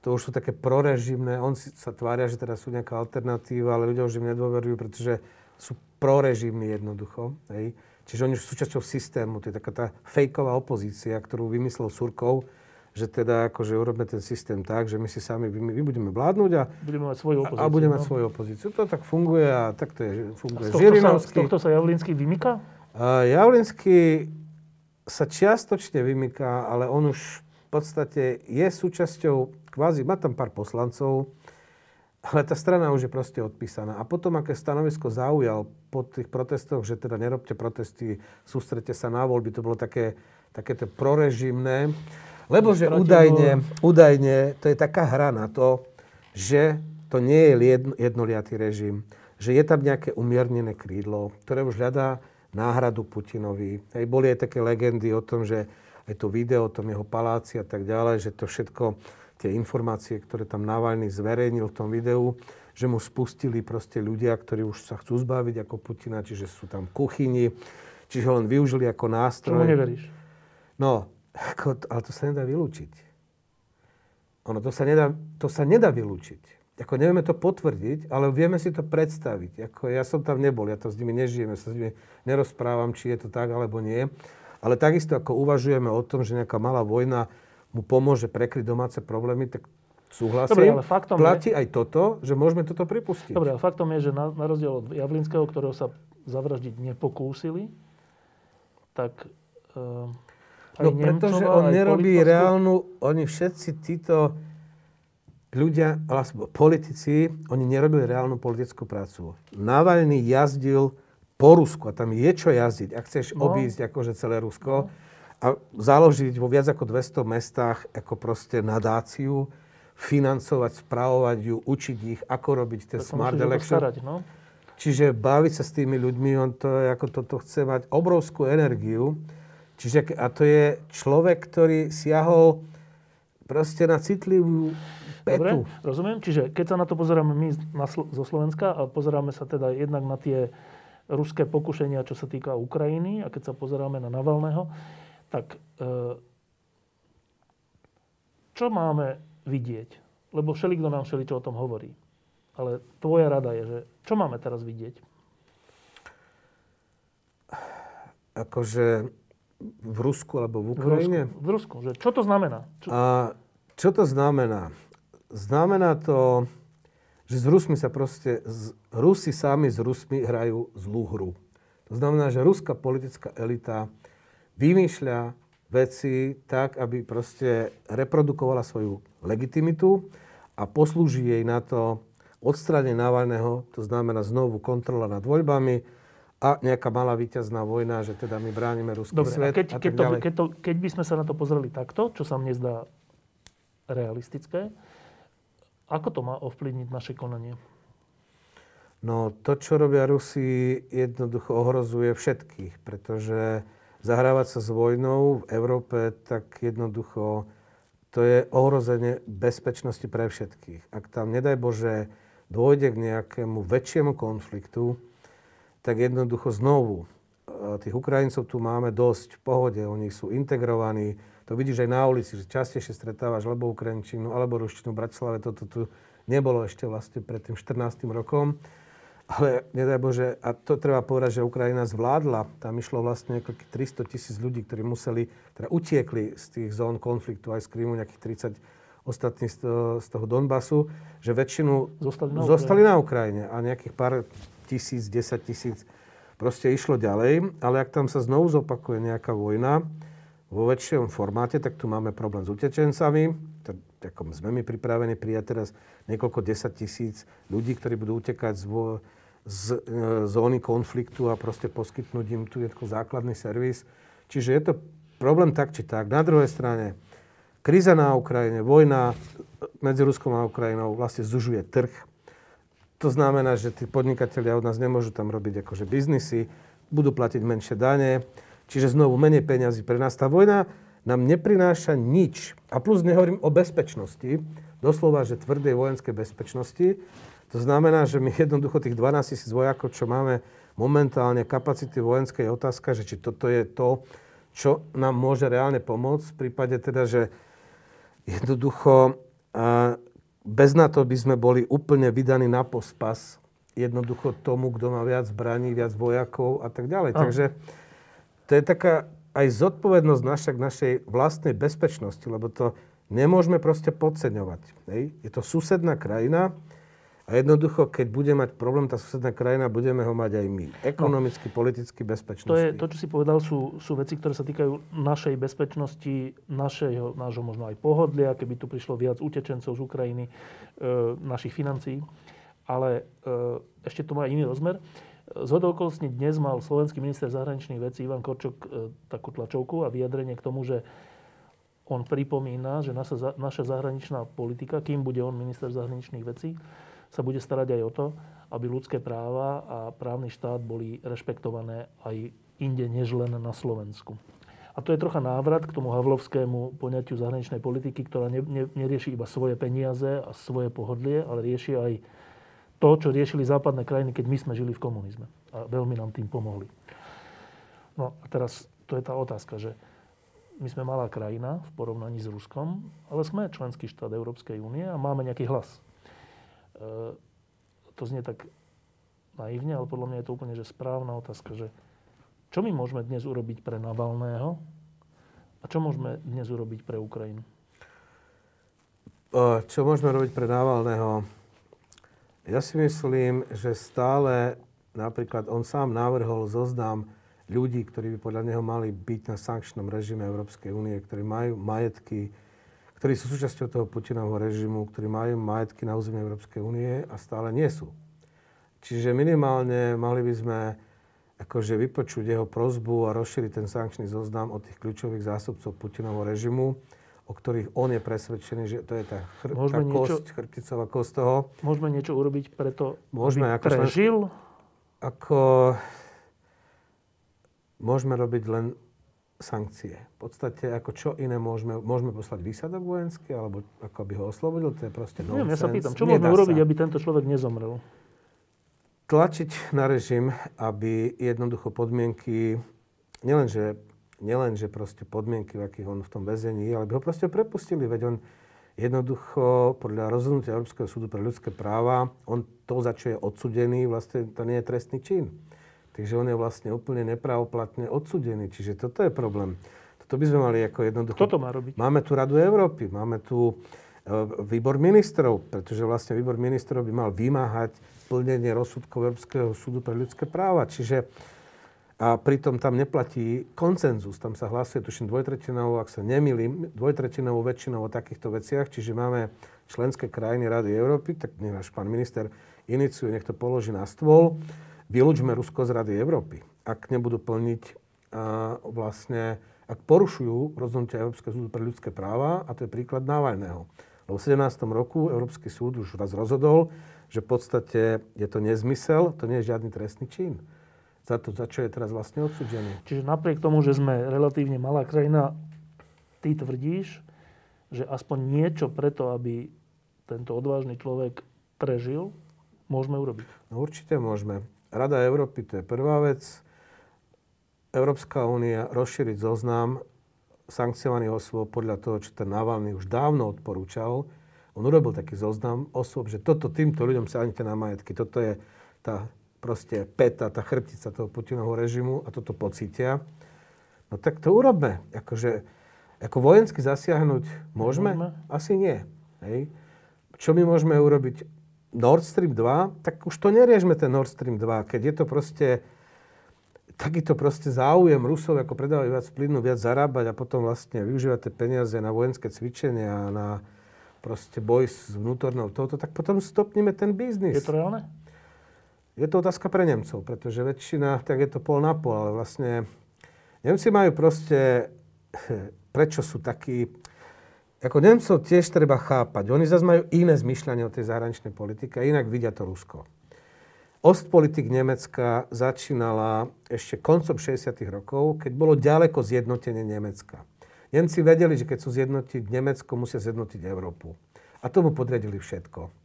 to už sú také prorežimné, on si, sa tvária, že teraz sú nejaká alternatíva, ale ľudia už im nedôverujú, pretože sú prorežimní jednoducho. Hej. Čiže oni sú súčasťou systému. To je taká tá fejková opozícia, ktorú vymyslel Surkov, že teda akože urobíme ten systém tak, že my si sami, my, my budeme vládnuť a budeme mať svoju opozíciu. A, a budeme mať no. svoju opozíciu. To tak funguje a tak to je, funguje. Z tohto, sa, z tohto sa Javlinský vymyká? Uh, Javlinský sa čiastočne vymyká, ale on už podstate je súčasťou, kvázi, má tam pár poslancov, ale tá strana už je proste odpísaná. A potom, aké stanovisko zaujal po tých protestoch, že teda nerobte protesty, sústrete sa na voľby, to bolo také, také to prorežimné. Lebo že údajne, údajne to je taká hra na to, že to nie je jednoliatý režim, že je tam nejaké umiernené krídlo, ktoré už hľadá náhradu Putinovi. Hej, boli aj také legendy o tom, že aj to video o tom jeho paláci a tak ďalej, že to všetko, tie informácie, ktoré tam Navalny zverejnil v tom videu, že mu spustili proste ľudia, ktorí už sa chcú zbaviť ako Putina, čiže sú tam kuchyni, čiže ho len využili ako nástroj. Čomu neveríš? No, ako, ale to sa nedá vylúčiť. Ono, to sa nedá, to sa nedá vylúčiť. Ako nevieme to potvrdiť, ale vieme si to predstaviť. Ako ja som tam nebol, ja to s nimi nežijem, ja sa s nimi nerozprávam, či je to tak alebo nie. Ale takisto ako uvažujeme o tom, že nejaká malá vojna mu pomôže prekryť domáce problémy, tak súhlasím. Dobre, ale faktom Platí je... aj toto, že môžeme toto pripustiť. Dobre, ale faktom je, že na, na rozdiel od Javlinského, ktorého sa zavraždiť nepokúsili, tak aj No pretože on nerobí reálnu, oni všetci títo ľudia, alebo politici, oni nerobili reálnu politickú prácu. Navalny jazdil po Rusku a tam je čo jazdiť. Ak chceš no. obísť akože celé Rusko a založiť vo viac ako 200 mestách ako proste nadáciu, financovať, spravovať ju, učiť ich, ako robiť tie to smart election. Starať, no? Čiže baviť sa s tými ľuďmi, on to, ako toto chce mať obrovskú energiu. Čiže, a to je človek, ktorý siahol proste na citlivú Dobre, rozumiem. Čiže keď sa na to pozeráme my na, zo Slovenska a pozeráme sa teda jednak na tie ruské pokušenia, čo sa týka Ukrajiny a keď sa pozeráme na Navalného, tak e, čo máme vidieť? Lebo všelikto nám všeličo o tom hovorí. Ale tvoja rada je, že čo máme teraz vidieť? Akože v Rusku alebo v Ukrajine? V Rusku. V Rusku. Že čo to znamená? Čo... A čo to znamená? znamená to, že s Rusmi sa proste, z, Rusi sami s Rusmi hrajú zlú hru. To znamená, že ruská politická elita vymýšľa veci tak, aby proste reprodukovala svoju legitimitu a poslúži jej na to odstranie Navalného, to znamená znovu kontrola nad voľbami a nejaká malá víťazná vojna, že teda my bránime ruský Dobre, svet. A keď, a keď, to, keď, to, keď by sme sa na to pozreli takto, čo sa mne zdá realistické, ako to má ovplyvniť naše konanie? No to, čo robia Rusi, jednoducho ohrozuje všetkých, pretože zahrávať sa s vojnou v Európe, tak jednoducho to je ohrozenie bezpečnosti pre všetkých. Ak tam, nedaj Bože, dôjde k nejakému väčšiemu konfliktu, tak jednoducho znovu e, tých Ukrajincov tu máme dosť v pohode, oni sú integrovaní, to vidíš aj na ulici, že častejšie stretávaš alebo Ukrajinčinu, alebo ruštinu v Bratislave. Toto tu nebolo ešte vlastne pred tým 14. rokom. Ale nedaj Bože, a to treba povedať, že Ukrajina zvládla. Tam išlo vlastne niekoľko 300 tisíc ľudí, ktorí museli, teda utiekli z tých zón konfliktu aj z Krymu, nejakých 30 ostatní z toho, z toho Donbasu, že väčšinu zostali na, zostali na Ukrajine a nejakých pár tisíc, 10 tisíc proste išlo ďalej. Ale ak tam sa znovu zopakuje nejaká vojna, vo väčšom formáte, tak tu máme problém s utečencami. Tak sme my pripravení prijať teraz niekoľko desať tisíc ľudí, ktorí budú utekať z, z e, zóny konfliktu a proste poskytnúť im tu ako základný servis. Čiže je to problém tak či tak. Na druhej strane, kríza na Ukrajine, vojna medzi Ruskom a Ukrajinou vlastne zužuje trh. To znamená, že tí podnikatelia od nás nemôžu tam robiť akože biznisy, budú platiť menšie dane Čiže znovu menej peňazí pre nás. Tá vojna nám neprináša nič. A plus nehovorím o bezpečnosti, doslova, že tvrdej vojenskej bezpečnosti. To znamená, že my jednoducho tých 12 tisíc vojakov, čo máme momentálne kapacity vojenskej, je otázka, že či toto je to, čo nám môže reálne pomôcť v prípade teda, že jednoducho bez na to by sme boli úplne vydaní na pospas jednoducho tomu, kto má viac zbraní, viac vojakov a tak ďalej. Takže to je taká aj zodpovednosť naša k našej vlastnej bezpečnosti, lebo to nemôžeme proste podceňovať. Hej? Je to susedná krajina a jednoducho, keď bude mať problém tá susedná krajina, budeme ho mať aj my. Ekonomicky, no, politicky, bezpečnosti. To, je, to, čo si povedal, sú, sú veci, ktoré sa týkajú našej bezpečnosti, našeho, nášho možno aj pohodlia, keby tu prišlo viac utečencov z Ukrajiny, e, našich financií. Ale e, ešte to má iný rozmer. Z okolností dnes mal slovenský minister zahraničných vecí Ivan Korčok e, takú tlačovku a vyjadrenie k tomu, že on pripomína, že naša, naša zahraničná politika, kým bude on minister zahraničných vecí, sa bude starať aj o to, aby ľudské práva a právny štát boli rešpektované aj inde, než len na Slovensku. A to je trocha návrat k tomu havlovskému poňatiu zahraničnej politiky, ktorá ne, ne, nerieši iba svoje peniaze a svoje pohodlie, ale rieši aj to, čo riešili západné krajiny, keď my sme žili v komunizme. A veľmi nám tým pomohli. No a teraz to je tá otázka, že my sme malá krajina v porovnaní s Ruskom, ale sme členský štát Európskej únie a máme nejaký hlas. E, to znie tak naivne, ale podľa mňa je to úplne že správna otázka, že čo my môžeme dnes urobiť pre Navalného a čo môžeme dnes urobiť pre Ukrajinu? Čo môžeme robiť pre Navalného? Ja si myslím, že stále napríklad on sám navrhol zoznam ľudí, ktorí by podľa neho mali byť na sankčnom režime Európskej únie, ktorí majú majetky, ktorí sú súčasťou toho Putinovho režimu, ktorí majú majetky na území Európskej únie a stále nie sú. Čiže minimálne mali by sme akože vypočuť jeho prozbu a rozšíriť ten sankčný zoznam od tých kľúčových zásobcov Putinovho režimu, o ktorých on je presvedčený, že to je tá, chr- tá niečo, kosť, chrbticová kosť toho. Môžeme niečo urobiť preto, môžeme, aby ako prežil? Ako... Môžeme robiť len sankcie. V podstate, ako čo iné môžeme, môžeme poslať výsadok vojenský, alebo ako by ho oslobodil, to je proste nonsense. Neviem, ja sa pýtam, čo môžeme urobiť, aby tento človek nezomrel? tlačiť na režim, aby jednoducho podmienky, nielenže, nielenže proste podmienky, v akých on v tom väzení ale by ho proste prepustili, veď on jednoducho podľa rozhodnutia Európskeho súdu pre ľudské práva, on to, za čo je odsudený, vlastne to nie je trestný čin. Takže on je vlastne úplne nepravoplatne odsudený. Čiže toto je problém. Toto by sme mali ako jednoducho... Kto to má robiť? Máme tu Radu Európy, máme tu e, výbor ministrov, pretože vlastne výbor ministrov by mal vymáhať plnenie rozsudkov Európskeho súdu pre ľudské práva. Čiže a pritom tam neplatí koncenzus, tam sa hlasuje, tuším, dvojtretinovou, ak sa nemýlim, dvojtretinovou väčšinou o takýchto veciach, čiže máme členské krajiny Rady Európy, tak náš pán minister iniciuje, nech to položí na stôl, vylúčme Rusko z Rady Európy. Ak nebudú plniť a vlastne, ak porušujú rozhodnutia Európskeho súdu pre ľudské práva, a to je príklad Navalného. Lebo v 17. roku Európsky súd už raz rozhodol, že v podstate je to nezmysel, to nie je žiadny trestný čin. Za to, za čo je teraz vlastne odsudený. Čiže napriek tomu, že sme relatívne malá krajina, ty tvrdíš, že aspoň niečo preto, aby tento odvážny človek prežil, môžeme urobiť? No určite môžeme. Rada Európy, to je prvá vec. Európska únia rozšíriť zoznam sankciovaných osôb podľa toho, čo ten Navalny už dávno odporúčal, on urobil taký zoznam osôb, že toto týmto ľuďom sa ani na majetky. Toto je tá proste peta, tá chrbtica toho Putinovho režimu a toto pocítia. No tak to urobme. Akože, ako vojensky zasiahnuť môžeme? môžeme? Asi nie. Hej. Čo my môžeme urobiť? Nord Stream 2? Tak už to neriežme ten Nord Stream 2. Keď je to proste takýto proste záujem Rusov, ako predávajú viac plynu, viac zarábať a potom vlastne využívať tie peniaze na vojenské cvičenia, na, proste boj s vnútornou touto, tak potom stopníme ten biznis. Je to reálne? Je to otázka pre Nemcov, pretože väčšina, tak je to pol na pol, ale vlastne Nemci majú proste, prečo sú takí, ako Nemcov tiež treba chápať. Oni zase majú iné zmyšľanie o tej zahraničnej politike a inak vidia to Rusko. Ostpolitik Nemecka začínala ešte koncom 60. rokov, keď bolo ďaleko zjednotenie Nemecka. Nemci vedeli, že keď sú zjednotiť Nemecko, musia zjednotiť Európu. A tomu podriadili všetko.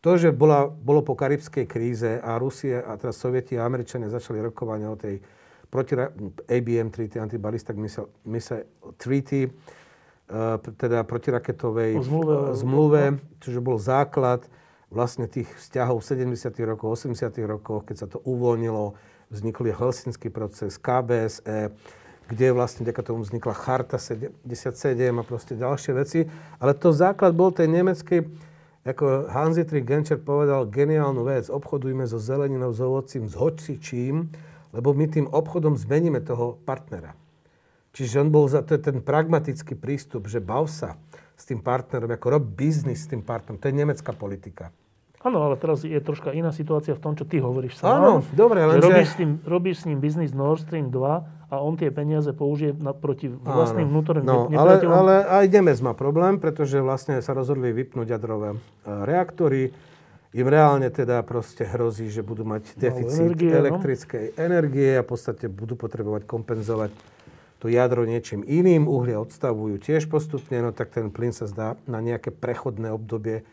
To, že bola, bolo po karibskej kríze a Rusie a teraz Sovieti a Američania začali rokovania o tej proti, ABM Treaty, Antiballistic Missile, Missile Treaty, uh, teda protiraketovej zmluve, zmluve, čiže bol základ vlastne tých vzťahov v 70. rokoch, 80. rokoch, keď sa to uvoľnilo, vznikol Helsinský proces, KBSE, kde vlastne vďaka tomu vznikla Charta 77 a proste ďalšie veci. Ale to základ bol tej nemeckej, ako Hans-Dietrich Genscher povedal geniálnu vec, obchodujme so zeleninou, s ovocím, s hocičím, lebo my tým obchodom zmeníme toho partnera. Čiže on bol za, to je ten pragmatický prístup, že bav sa s tým partnerom, ako rob biznis s tým partnerom. To je nemecká politika. Áno, ale teraz je troška iná situácia v tom, čo ty hovoríš sám. Áno, dobre, ale robíš, s tým, robíš s ním biznis Nord Stream 2 a on tie peniaze použije na, proti vlastným vnútorným no, ale, ale aj Nemec má problém, pretože vlastne sa rozhodli vypnúť jadrové e, reaktory. im reálne teda proste hrozí, že budú mať deficit energie, no. elektrickej no? energie a v podstate budú potrebovať kompenzovať to jadro niečím iným. Uhlie odstavujú tiež postupne, no tak ten plyn sa zdá na nejaké prechodné obdobie,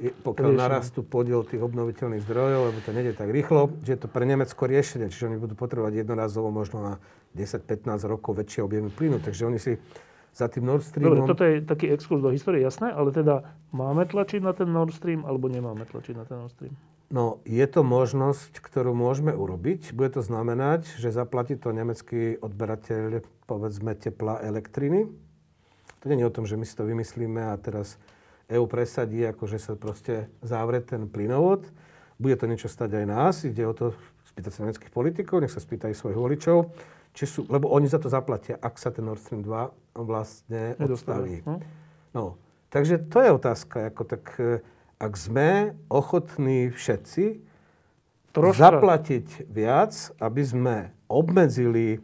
pokiaľ riešenie. narastú podiel tých obnoviteľných zdrojov, lebo to nejde tak rýchlo, že je to pre Nemecko riešenie, čiže oni budú potrebovať jednorazovo možno na 10-15 rokov väčšie objemy plynu. Takže oni si za tým Nord Streamom... Dobre, toto je taký exkurs do histórie, jasné, ale teda máme tlačiť na ten Nord Stream, alebo nemáme tlačiť na ten Nord Stream? No, je to možnosť, ktorú môžeme urobiť. Bude to znamenať, že zaplatí to nemecký odberateľ, povedzme, tepla elektriny. To nie je o tom, že my si to vymyslíme a teraz EU presadí, ako že sa proste zavre ten plynovod. Bude to niečo stať aj nás. Ide o to spýtať sa nemeckých politikov, nech sa spýtajú svojich voličov či sú, lebo oni za to zaplatia, ak sa ten Nord Stream 2 vlastne odstaví. Hm? No, takže to je otázka. Ako tak, e, ak sme ochotní všetci Troška. zaplatiť viac, aby sme obmedzili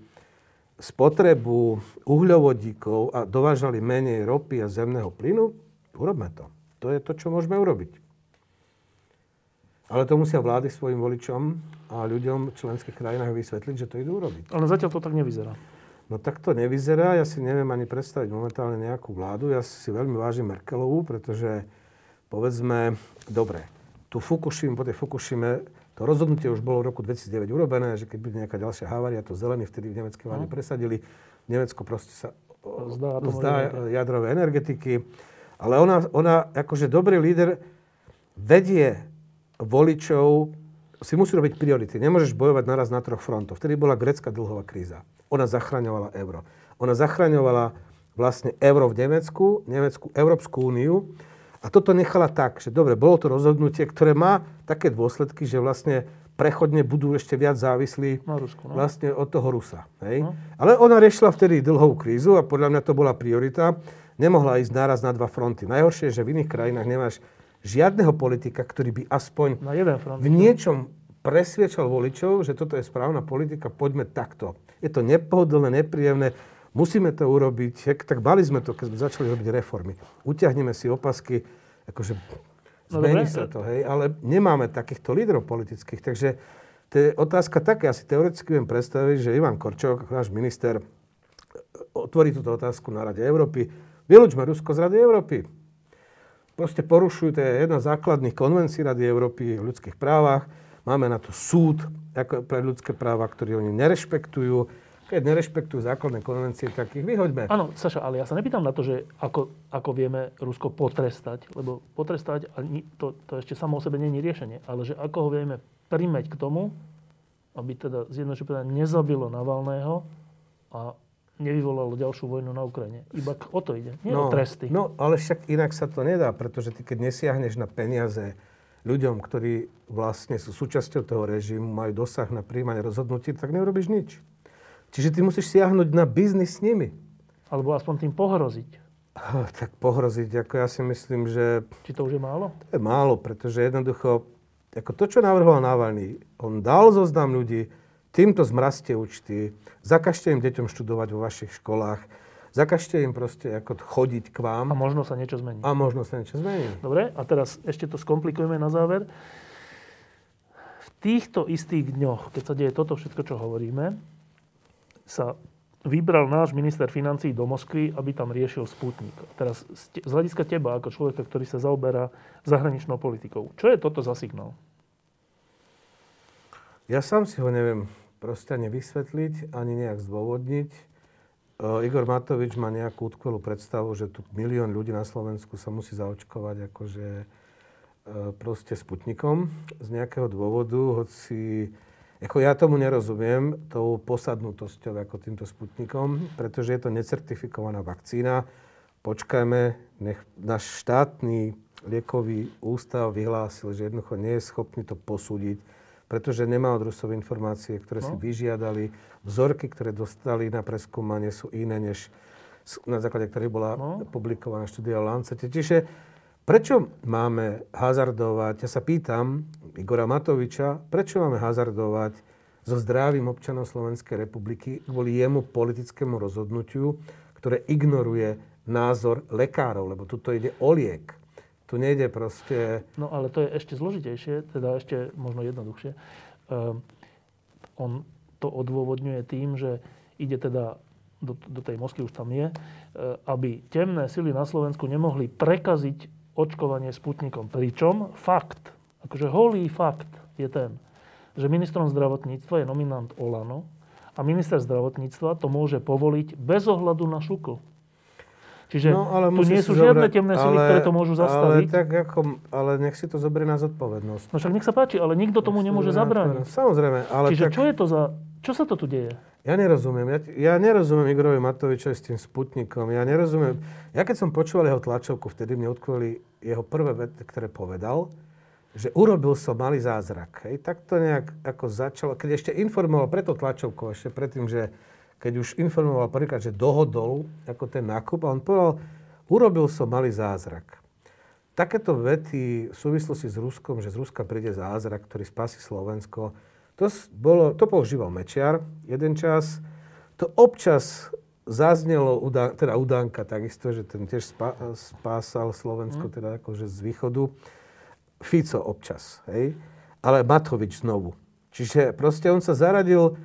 spotrebu uhľovodíkov a dovážali menej ropy a zemného plynu, urobme to. To je to, čo môžeme urobiť. Ale to musia vlády svojim voličom a ľuďom v členských krajinách vysvetliť, že to idú urobiť. Ale zatiaľ to tak nevyzerá. No tak to nevyzerá. Ja si neviem ani predstaviť momentálne nejakú vládu. Ja si veľmi vážim Merkelovú, pretože povedzme, dobre, tu Fukushima, po tej Fukushime, to rozhodnutie už bolo v roku 2009 urobené, že keď bude nejaká ďalšia havária, to zelení vtedy v nemeckej vláde no. presadili. Nemecko proste sa zdá, zdá jadrové energetiky. Ale ona, ona, akože dobrý líder, vedie voličov si musí robiť priority. Nemôžeš bojovať naraz na troch frontoch. Vtedy bola grecká dlhová kríza. Ona zachraňovala euro. Ona zachraňovala vlastne euro v Nemecku, Nemecku, Európsku úniu. A toto nechala tak, že dobre, bolo to rozhodnutie, ktoré má také dôsledky, že vlastne prechodne budú ešte viac závislí no, Rusku, no. vlastne od toho Rusa. Hej? No. Ale ona riešila vtedy dlhovú krízu a podľa mňa to bola priorita. Nemohla ísť naraz na dva fronty. Najhoršie je, že v iných krajinách nemáš žiadneho politika, ktorý by aspoň v niečom presviečal voličov, že toto je správna politika, poďme takto. Je to nepohodlné, nepríjemné, musíme to urobiť. Tak mali sme to, keď sme začali robiť reformy. Utiahneme si opasky, akože no, zmení sa to, hej, ale nemáme takýchto lídrov politických, takže to je otázka taká, ja si teoreticky viem predstaviť, že Ivan Korčok, náš minister, otvorí túto otázku na Rade Európy. Vylúčme Rusko z Rady Európy proste porušujú, to je jedna z základných konvencií Rady Európy v ľudských právach. Máme na to súd pre ľudské práva, ktorý oni nerešpektujú. Keď nerešpektujú základné konvencie, tak ich vyhoďme. Áno, Saša, ale ja sa nepýtam na to, že ako, ako vieme Rusko potrestať, lebo potrestať, to, to ešte samo o sebe nie je riešenie, ale že ako ho vieme primeť k tomu, aby teda zjednodušene nezabilo Navalného a nevyvolalo ďalšiu vojnu na Ukrajine. Iba o to ide, nie no, o tresty. No, ale však inak sa to nedá, pretože ty keď nesiahneš na peniaze ľuďom, ktorí vlastne sú súčasťou toho režimu, majú dosah na príjmanie rozhodnutí, tak neurobiš nič. Čiže ty musíš siahnuť na biznis s nimi. Alebo aspoň tým pohroziť. Tak pohroziť, ako ja si myslím, že... Či to už je málo? To je málo, pretože jednoducho, ako to, čo navrhoval Navalny, on dal zoznam ľudí, týmto zmrazte účty, zakažte im deťom študovať vo vašich školách, zakažte im proste ako chodiť k vám. A možno sa niečo zmení. A možno sa niečo zmení. Dobre, a teraz ešte to skomplikujeme na záver. V týchto istých dňoch, keď sa deje toto všetko, čo hovoríme, sa vybral náš minister financí do Moskvy, aby tam riešil Sputnik. Teraz z hľadiska teba, ako človeka, ktorý sa zaoberá zahraničnou politikou, čo je toto za signál? Ja sám si ho neviem proste ani vysvetliť, ani nejak zdôvodniť. E, Igor Matovič má nejakú utkvelú predstavu, že tu milión ľudí na Slovensku sa musí zaočkovať akože e, proste Sputnikom z nejakého dôvodu, hoci ako ja tomu nerozumiem, tou posadnutosťou ako týmto Sputnikom, pretože je to necertifikovaná vakcína. Počkajme, nech náš štátny liekový ústav vyhlásil, že jednoducho nie je schopný to posúdiť pretože nemá od Rusov informácie, ktoré no. si vyžiadali. Vzorky, ktoré dostali na preskúmanie, sú iné, než na základe ktorých bola no. publikovaná štúdia Lancete. Čiže prečo máme hazardovať, ja sa pýtam Igora Matoviča, prečo máme hazardovať so zdravým občanom Slovenskej republiky kvôli jemu politickému rozhodnutiu, ktoré ignoruje názor lekárov, lebo tuto ide o liek. Tu nejde proste... No ale to je ešte zložitejšie, teda ešte možno jednoduchšie. Um, on to odôvodňuje tým, že ide teda do, do tej Moskvy, už tam je, e, aby temné sily na Slovensku nemohli prekaziť očkovanie Sputnikom. Pričom fakt, akože holý fakt je ten, že ministrom zdravotníctva je nominant Olano a minister zdravotníctva to môže povoliť bez ohľadu na šukl. Čiže no, ale tu nie sú žiadne zobrať, temné sily, ale, ktoré to môžu zastaviť. Ale, tak ako, ale nech si to zoberie na zodpovednosť. No však nech sa páči, ale nikto tomu nech nemôže zabrániť. Samozrejme. Ale Čiže tak... čo je to za... Čo sa to tu deje? Ja nerozumiem. Ja, ja nerozumiem Igorovi Matovičovi s tým Sputnikom. Ja nerozumiem. Ja keď som počúval jeho tlačovku, vtedy mne odkveli jeho prvé vety, ktoré povedal, že urobil som malý zázrak. Hej. Tak to nejak ako začalo, keď ešte informoval, preto tlačovkou, ešte predtým, že keď už informoval prvýkrát, že dohodol ako ten nákup a on povedal, urobil som malý zázrak. Takéto vety v súvislosti s Ruskom, že z Ruska príde zázrak, ktorý spasí Slovensko, to, bolo, to používal Mečiar jeden čas. To občas zaznelo, teda Udánka takisto, že ten tiež spá, spásal Slovensko, mm. teda akože z východu. Fico občas, hej? Ale Matovič znovu. Čiže proste on sa zaradil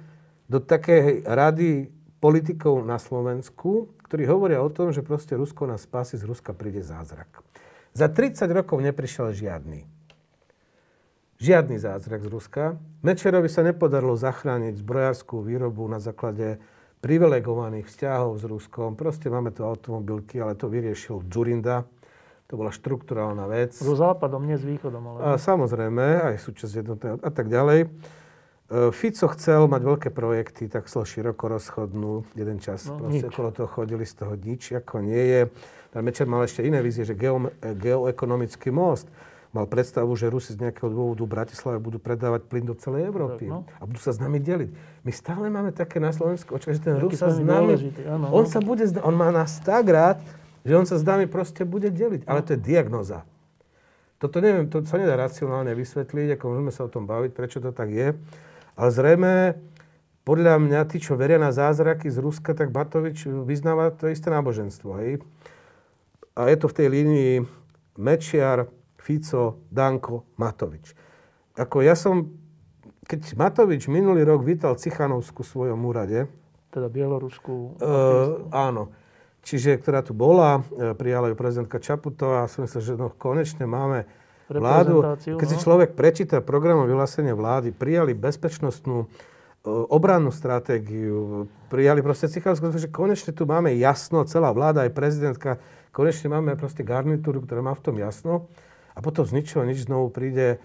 do takej rady politikov na Slovensku, ktorí hovoria o tom, že proste Rusko nás spási, z Ruska príde zázrak. Za 30 rokov neprišiel žiadny. Žiadny zázrak z Ruska. Mečerovi sa nepodarilo zachrániť zbrojárskú výrobu na základe privilegovaných vzťahov s Ruskom. Proste máme tu automobilky, ale to vyriešil Džurinda. To bola štruktúrálna vec. So západom, nie s východom. Ale... A, samozrejme, aj súčasť jednotného a tak ďalej. E, Fico chcel mať veľké projekty, tak sa široko rozchodnú. Jeden čas no, proste nič. okolo toho chodili, z toho nič ako nie je. Tam Mečer mal ešte iné vízie, že geo, geoekonomický most mal predstavu, že Rusi z nejakého dôvodu v Bratislave budú predávať plyn do celej Európy no. a budú sa s nami deliť. My stále máme také na Slovensku že ten Rus sa s nami... Áno, on, sa bude, on má nás tak rád, že on sa s nami proste bude deliť. Ale to je diagnoza. Toto neviem, to sa nedá racionálne vysvetliť, ako môžeme sa o tom baviť, prečo to tak je. Ale zrejme, podľa mňa, tí, čo veria na zázraky z Ruska, tak Batovič vyznáva to isté náboženstvo. Hej? A je to v tej línii Mečiar, Fico, Danko, Matovič. Ako ja som, keď Matovič minulý rok vítal Cichanovskú v svojom úrade, teda Bieloruskú. Uh, áno. Čiže, ktorá tu bola, e, prijala ju prezidentka Čaputová a som myslel, že no, konečne máme vládu. Keď si no. človek prečíta program o vyhlásenie vlády, prijali bezpečnostnú obrannú stratégiu, prijali proste Cichavskú, že konečne tu máme jasno, celá vláda, aj prezidentka, konečne máme proste garnitúru, ktorá má v tom jasno. A potom z ničoho nič znovu príde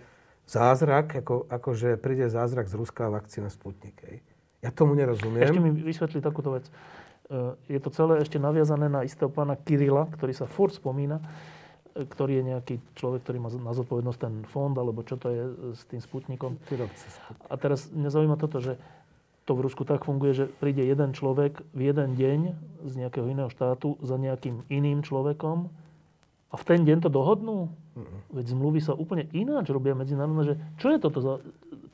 zázrak, ako, akože príde zázrak z ruská vakcína Sputnik. Hej. Ja tomu nerozumiem. Ešte mi vysvetli takúto vec. E, je to celé ešte naviazané na istého pána Kirila, ktorý sa furt spomína ktorý je nejaký človek, ktorý má na zodpovednosť ten fond, alebo čo to je s tým Sputnikom. A teraz mňa zaujíma toto, že to v Rusku tak funguje, že príde jeden človek v jeden deň z nejakého iného štátu za nejakým iným človekom a v ten deň to dohodnú? Veď zmluvy sa úplne ináč robia medzinárodné, že čo je toto za...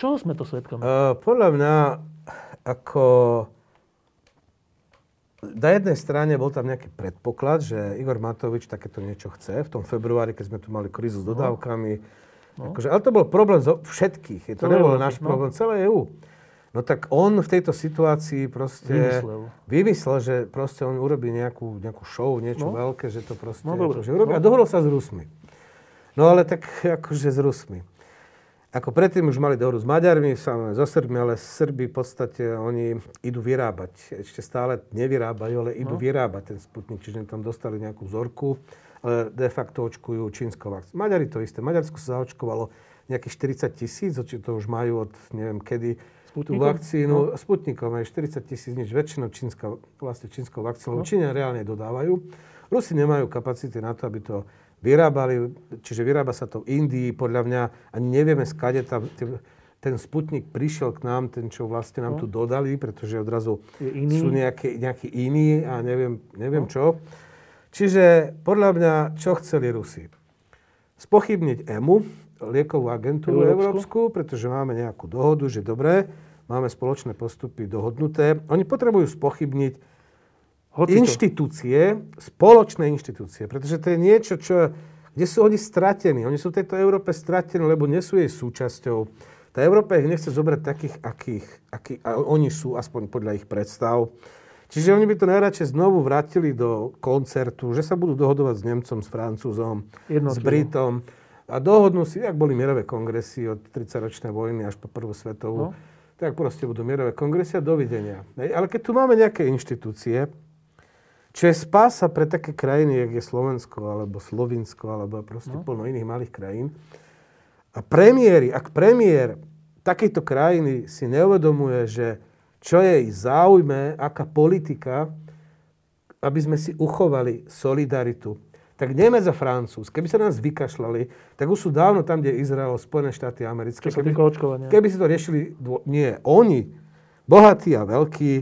Čoho sme to svetkami? Uh, podľa mňa ako na jednej strane bol tam nejaký predpoklad, že Igor Matovič takéto niečo chce. V tom februári, keď sme tu mali krízu s no. dodávkami. No. Akože, ale to bol problém zo všetkých. To nebol náš no. problém, celé EU. No tak on v tejto situácii proste vymyslel, vymyslel že proste on urobí nejakú, nejakú show, niečo no. veľké, že to proste no, akože urobí. No. A dohodol sa s Rusmi. No ale tak akože s Rusmi. Ako predtým už mali dohodu s Maďarmi, samozrejme so Srbmi, ale Srbi v podstate oni idú vyrábať. Ešte stále nevyrábajú, ale idú no. vyrábať ten Sputnik, čiže tam dostali nejakú vzorku, ale de facto očkujú čínskou vakcínou. Maďari to isté. Maďarsko sa zaočkovalo nejakých 40 tisíc, či to už majú od neviem kedy, Sputnikom? tú vakcínu. No. Sputnikom aj 40 tisíc, nič väčšinou čínska, vlastne čínskou vakcínou. No. Číňania reálne dodávajú. Rusi nemajú kapacity na to, aby to vyrábali, čiže vyrába sa to v Indii, podľa mňa ani nevieme, skade tam, ten Sputnik prišiel k nám, ten, čo vlastne nám no. tu dodali, pretože odrazu sú nejaké, nejakí iní a neviem, neviem no. čo. Čiže podľa mňa, čo chceli Rusi? Spochybniť EMU, liekovú agentúru Európsku. Európsku, pretože máme nejakú dohodu, že dobre, máme spoločné postupy dohodnuté. Oni potrebujú spochybniť Hoci inštitúcie, spoločné inštitúcie, pretože to je niečo, čo kde sú oni stratení. Oni sú v tejto Európe stratení, lebo nie sú jej súčasťou. Tá Európa ich nechce zobrať takých, akých, aký, a oni sú, aspoň podľa ich predstav. Čiže oni by to najradšej znovu vrátili do koncertu, že sa budú dohodovať s Nemcom, s Francúzom, Jednotlivo. s Britom a dohodnú si, ak boli mierové kongresy od 30-ročnej vojny až po prvú svetovú, no. tak proste budú mierové kongresy a dovidenia. Ale keď tu máme nejaké inštitúcie, čo je spása pre také krajiny, jak je Slovensko, alebo Slovinsko, alebo proste no. plno iných malých krajín. A premiéry, ak premiér takejto krajiny si neuvedomuje, že čo je ich záujme, aká politika, aby sme si uchovali solidaritu. Tak Nemec a Francúz, keby sa nás vykašľali, tak už sú dávno tam, kde je Izrael, Spojené štáty americké. Čo očkovania. Keby si to riešili, dvo- nie, oni, bohatí a veľkí,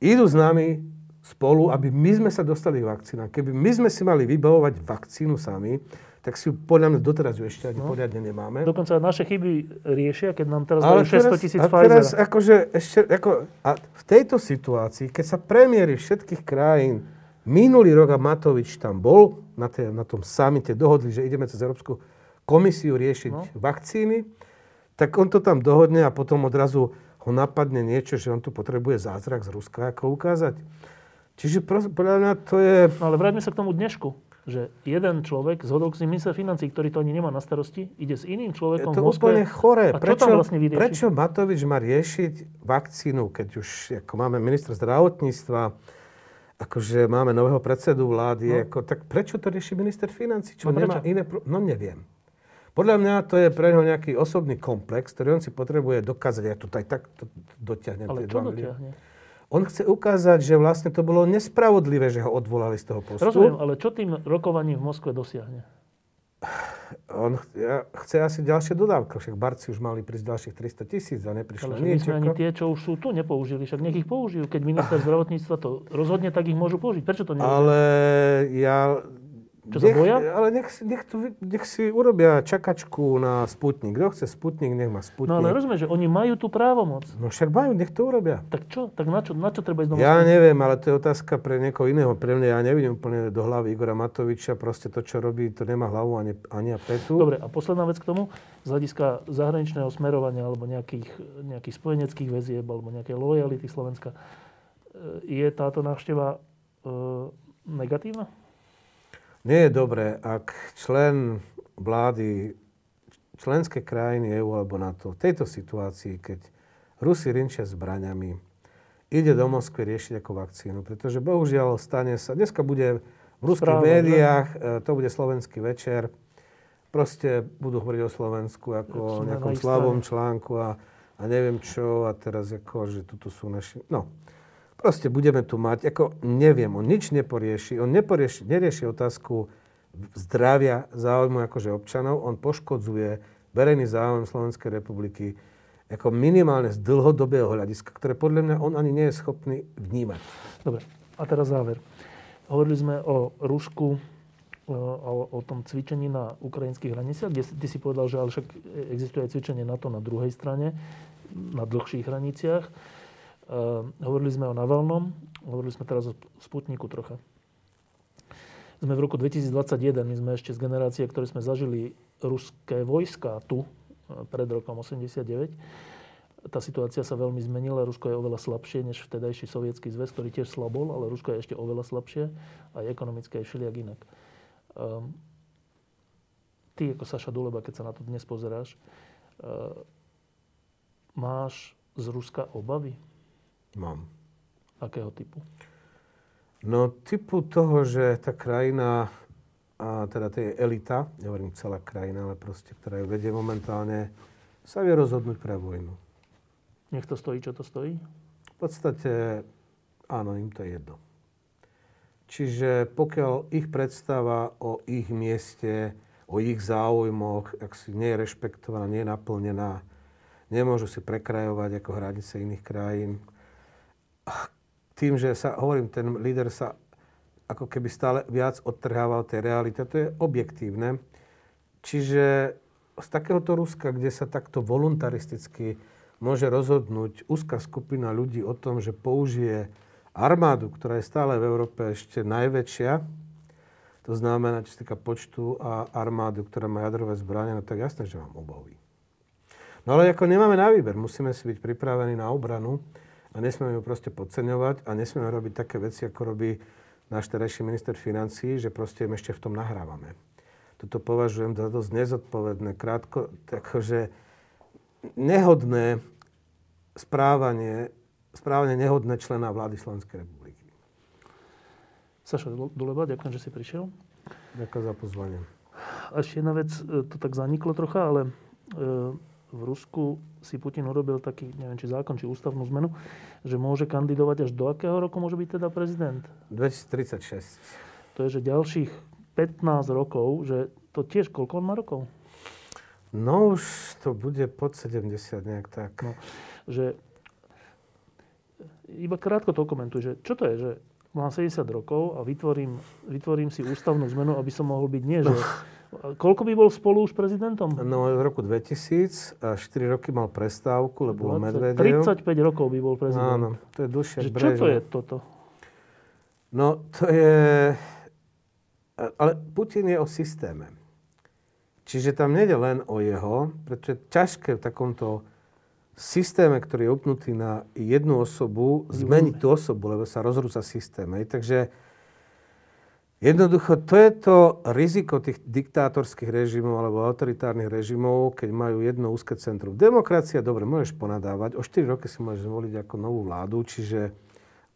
idú s nami spolu, aby my sme sa dostali k vakcínám. Keby my sme si mali vybavovať vakcínu sami, tak si ju podľa mňa doteraz ju ešte ani no. poriadne nemáme. Dokonca naše chyby riešia, keď nám teraz dajú 600 tisíc Pfizer. teraz akože ešte, ako, a v tejto situácii, keď sa premiéry všetkých krajín minulý rok a Matovič tam bol, na, te, na tom samite dohodli, že ideme cez Európsku komisiu riešiť no. vakcíny, tak on to tam dohodne a potom odrazu ho napadne niečo, že on tu potrebuje zázrak z Ruska, ako ukázať. Čiže podľa mňa to je... No ale vráťme sa k tomu dnešku že jeden človek z hodok minister financí, ktorý to ani nemá na starosti, ide s iným človekom Je to v Moskve. úplne choré. A prečo, tam vlastne vyrieši? prečo Matovič má riešiť vakcínu, keď už ako máme minister zdravotníctva, akože máme nového predsedu vlády, no. ako, tak prečo to rieši minister financí? Čo no, nemá iné... Pro... No neviem. Podľa mňa to je pre neho nejaký osobný komplex, ktorý on si potrebuje dokázať. Ja tu aj tak to dotiahnem. Ale čo dotiahne? On chce ukázať, že vlastne to bolo nespravodlivé, že ho odvolali z toho postu. Rozumiem, ale čo tým rokovaním v Moskve dosiahne? On chce asi ďalšie dodávky. Však Barci už mali prísť ďalších 300 tisíc a neprišlo ale nič. Ale ani tie, čo už sú tu, nepoužili. Však nech ich použijú. Keď minister zdravotníctva to rozhodne, tak ich môžu použiť. Prečo to nerobia? Ale ja čo nech, sa boja? Ale nech, nech, to, nech si urobia čakačku na Sputnik. Kto chce Sputnik, nech má Sputnik. No ale rozumieš, že oni majú tú právomoc. No však majú, nech to urobia. Tak čo? Tak na čo, na čo treba ísť do Ja neviem, ale to je otázka pre niekoho iného. Pre mňa ja nevidím úplne do hlavy Igora Matoviča. Proste to, čo robí, to nemá hlavu ani, ani a petu. Dobre, a posledná vec k tomu. Z hľadiska zahraničného smerovania alebo nejakých, nejakých spojeneckých väzieb alebo nejakej lojality Slovenska. E, je táto návšteva e, negatívna? Nie je dobré, ak člen vlády členské krajiny EU alebo NATO v tejto situácii, keď Rusi rinčia zbraňami, ide do Moskvy riešiť ako vakcínu, pretože bohužiaľ stane sa, dneska bude v ruských Správa, médiách, že? to bude slovenský večer, proste budú hovoriť o Slovensku ako o nejakom slavom článku a, a neviem čo a teraz ako, že tuto sú naši, no. Proste budeme tu mať, ako neviem, on nič neporieši, on neporieši, nerieši otázku zdravia, záujmu akože občanov, on poškodzuje verejný záujem Slovenskej republiky ako minimálne z dlhodobého hľadiska, ktoré podľa mňa on ani nie je schopný vnímať. Dobre, a teraz záver. Hovorili sme o Rusku, o, o tom cvičení na ukrajinských hraniciach, kde ty si povedal, že ale však existuje aj cvičenie NATO na druhej strane, na dlhších hraniciach. Uh, hovorili sme o Navalnom, hovorili sme teraz o Sputniku trocha. Sme v roku 2021, my sme ešte z generácie, ktoré sme zažili ruské vojska tu, uh, pred rokom 89. Tá situácia sa veľmi zmenila, Rusko je oveľa slabšie než vtedajší sovietský zväz, ktorý tiež slabol, ale Rusko je ešte oveľa slabšie, aj ekonomické, aj všelijak inak. Um, ty ako Saša Duleba, keď sa na to dnes pozeráš, uh, máš z Ruska obavy? Mám. Akého typu? No typu toho, že tá krajina, a teda to je elita, nehovorím celá krajina, ale proste, ktorá ju vedie momentálne, sa vie rozhodnúť pre vojnu. Nech to stojí, čo to stojí? V podstate áno, im to je jedno. Čiže pokiaľ ich predstava o ich mieste, o ich záujmoch, ak si nie je rešpektovaná, nie je naplnená, nemôžu si prekrajovať ako hranice iných krajín, tým, že sa, hovorím, ten líder sa ako keby stále viac odtrhával tej reality. To je objektívne. Čiže z takéhoto Ruska, kde sa takto voluntaristicky môže rozhodnúť úzka skupina ľudí o tom, že použije armádu, ktorá je stále v Európe ešte najväčšia, To znamená, čo sa týka počtu a armádu, ktorá má jadrové zbranie, no tak jasné, že vám obaví. No ale ako nemáme na výber, musíme si byť pripravení na obranu a nesmieme ju proste podceňovať a nesmieme robiť také veci, ako robí náš terajší minister financí, že proste im ešte v tom nahrávame. Toto považujem za dosť nezodpovedné, krátko, takže nehodné správanie, správanie nehodné člena vlády Slovenskej republiky. Saša Duleba, ďakujem, že si prišiel. Ďakujem za pozvanie. A ešte jedna vec, e, to tak zaniklo trocha, ale e, v Rusku si Putin urobil taký, neviem, či zákon, či ústavnú zmenu, že môže kandidovať až do akého roku môže byť teda prezident? 2036. To je, že ďalších 15 rokov, že to tiež koľko on má rokov? No už to bude pod 70 nejak tak. No, že iba krátko to komentuj, že čo to je, že mám 70 rokov a vytvorím, vytvorím si ústavnú zmenu, aby som mohol byť nie, že... Koľko by bol spolu už prezidentom? No v roku 2000 a 4 roky mal prestávku, lebo bol Medvedev. 35 rokov by bol prezident. Áno, to je dlhšie. Že čo to je toto? No to je... Ale Putin je o systéme. Čiže tam nejde len o jeho, pretože je ťažké v takomto systéme, ktorý je upnutý na jednu osobu, zmeniť tú osobu, lebo sa rozrúca systém. Hej. Takže jednoducho to je to riziko tých diktátorských režimov alebo autoritárnych režimov, keď majú jedno úzke centrum. Demokracia, dobre, môžeš ponadávať, o 4 roky si môžeš zvoliť ako novú vládu, čiže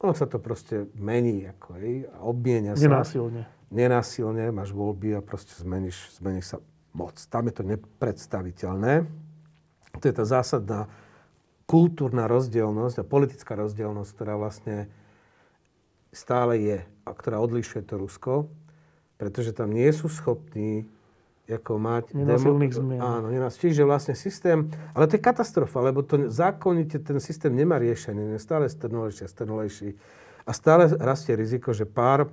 ono sa to proste mení, ako, hej, a obmienia sa. Nenásilne. Nenásilne, máš voľby a proste zmeníš, zmeníš sa moc. Tam je to nepredstaviteľné. To je tá zásadná kultúrna rozdielnosť a politická rozdielnosť, ktorá vlastne stále je a ktorá odlišuje to Rusko, pretože tam nie sú schopní ako mať... Nenasilných demo- zmien. Áno, nenas- čiže vlastne systém... Ale to je katastrofa, lebo to zákonite ten systém nemá riešenie. Je stále strnulejší a strnulejší. A stále rastie riziko, že pár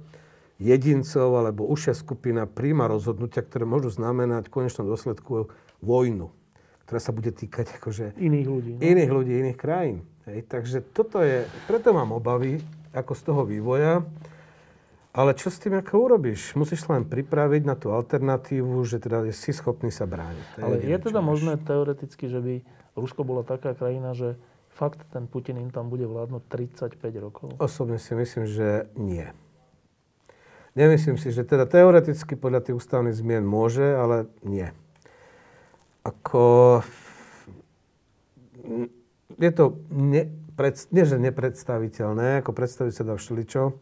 jedincov alebo užšia skupina príjma rozhodnutia, ktoré môžu znamenať v konečnom dôsledku vojnu ktorá sa bude týkať akože iných ľudí. No? Iných ľudí, iných krajín. Hej, takže toto je, preto mám obavy ako z toho vývoja. Ale čo s tým ako urobíš? Musíš sa len pripraviť na tú alternatívu, že teda si schopný sa brániť. Ale je, teda možné teoreticky, že by Rusko bola taká krajina, že fakt ten Putin im tam bude vládnuť 35 rokov? Osobne si myslím, že nie. Nemyslím si, že teda teoreticky podľa tých ústavných zmien môže, ale nie ako... Je to nepred, nie, že nepredstaviteľné, ako predstaviť sa dá všeličo,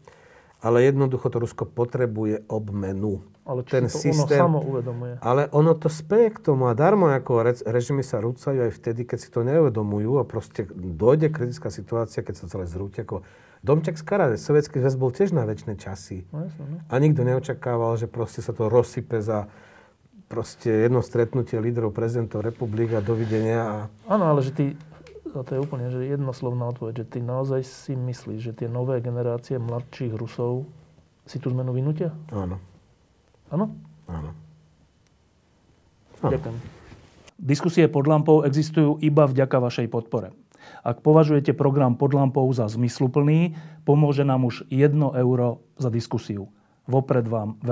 ale jednoducho to Rusko potrebuje obmenu. Ale či ten to systém, ono samo uvedomuje? Ale ono to speje k tomu a darmo, ako režimy sa rúcajú aj vtedy, keď si to neuvedomujú a proste dojde kritická situácia, keď sa celé zrúti. Ako Domček z Karade, Sovietský zväz bol tiež na väčšie časy. No, jasno, no. A nikto neočakával, že proste sa to rozsype za proste jedno stretnutie lídrov prezidentov republik a dovidenia. A... Áno, ale že ty, a to je úplne že jednoslovná odpoveď, že ty naozaj si myslíš, že tie nové generácie mladších Rusov si tú zmenu vynútia? Áno. Áno? Áno. Ďakujem. Diskusie pod lampou existujú iba vďaka vašej podpore. Ak považujete program pod lampou za zmysluplný, pomôže nám už 1 euro za diskusiu. Vopred vám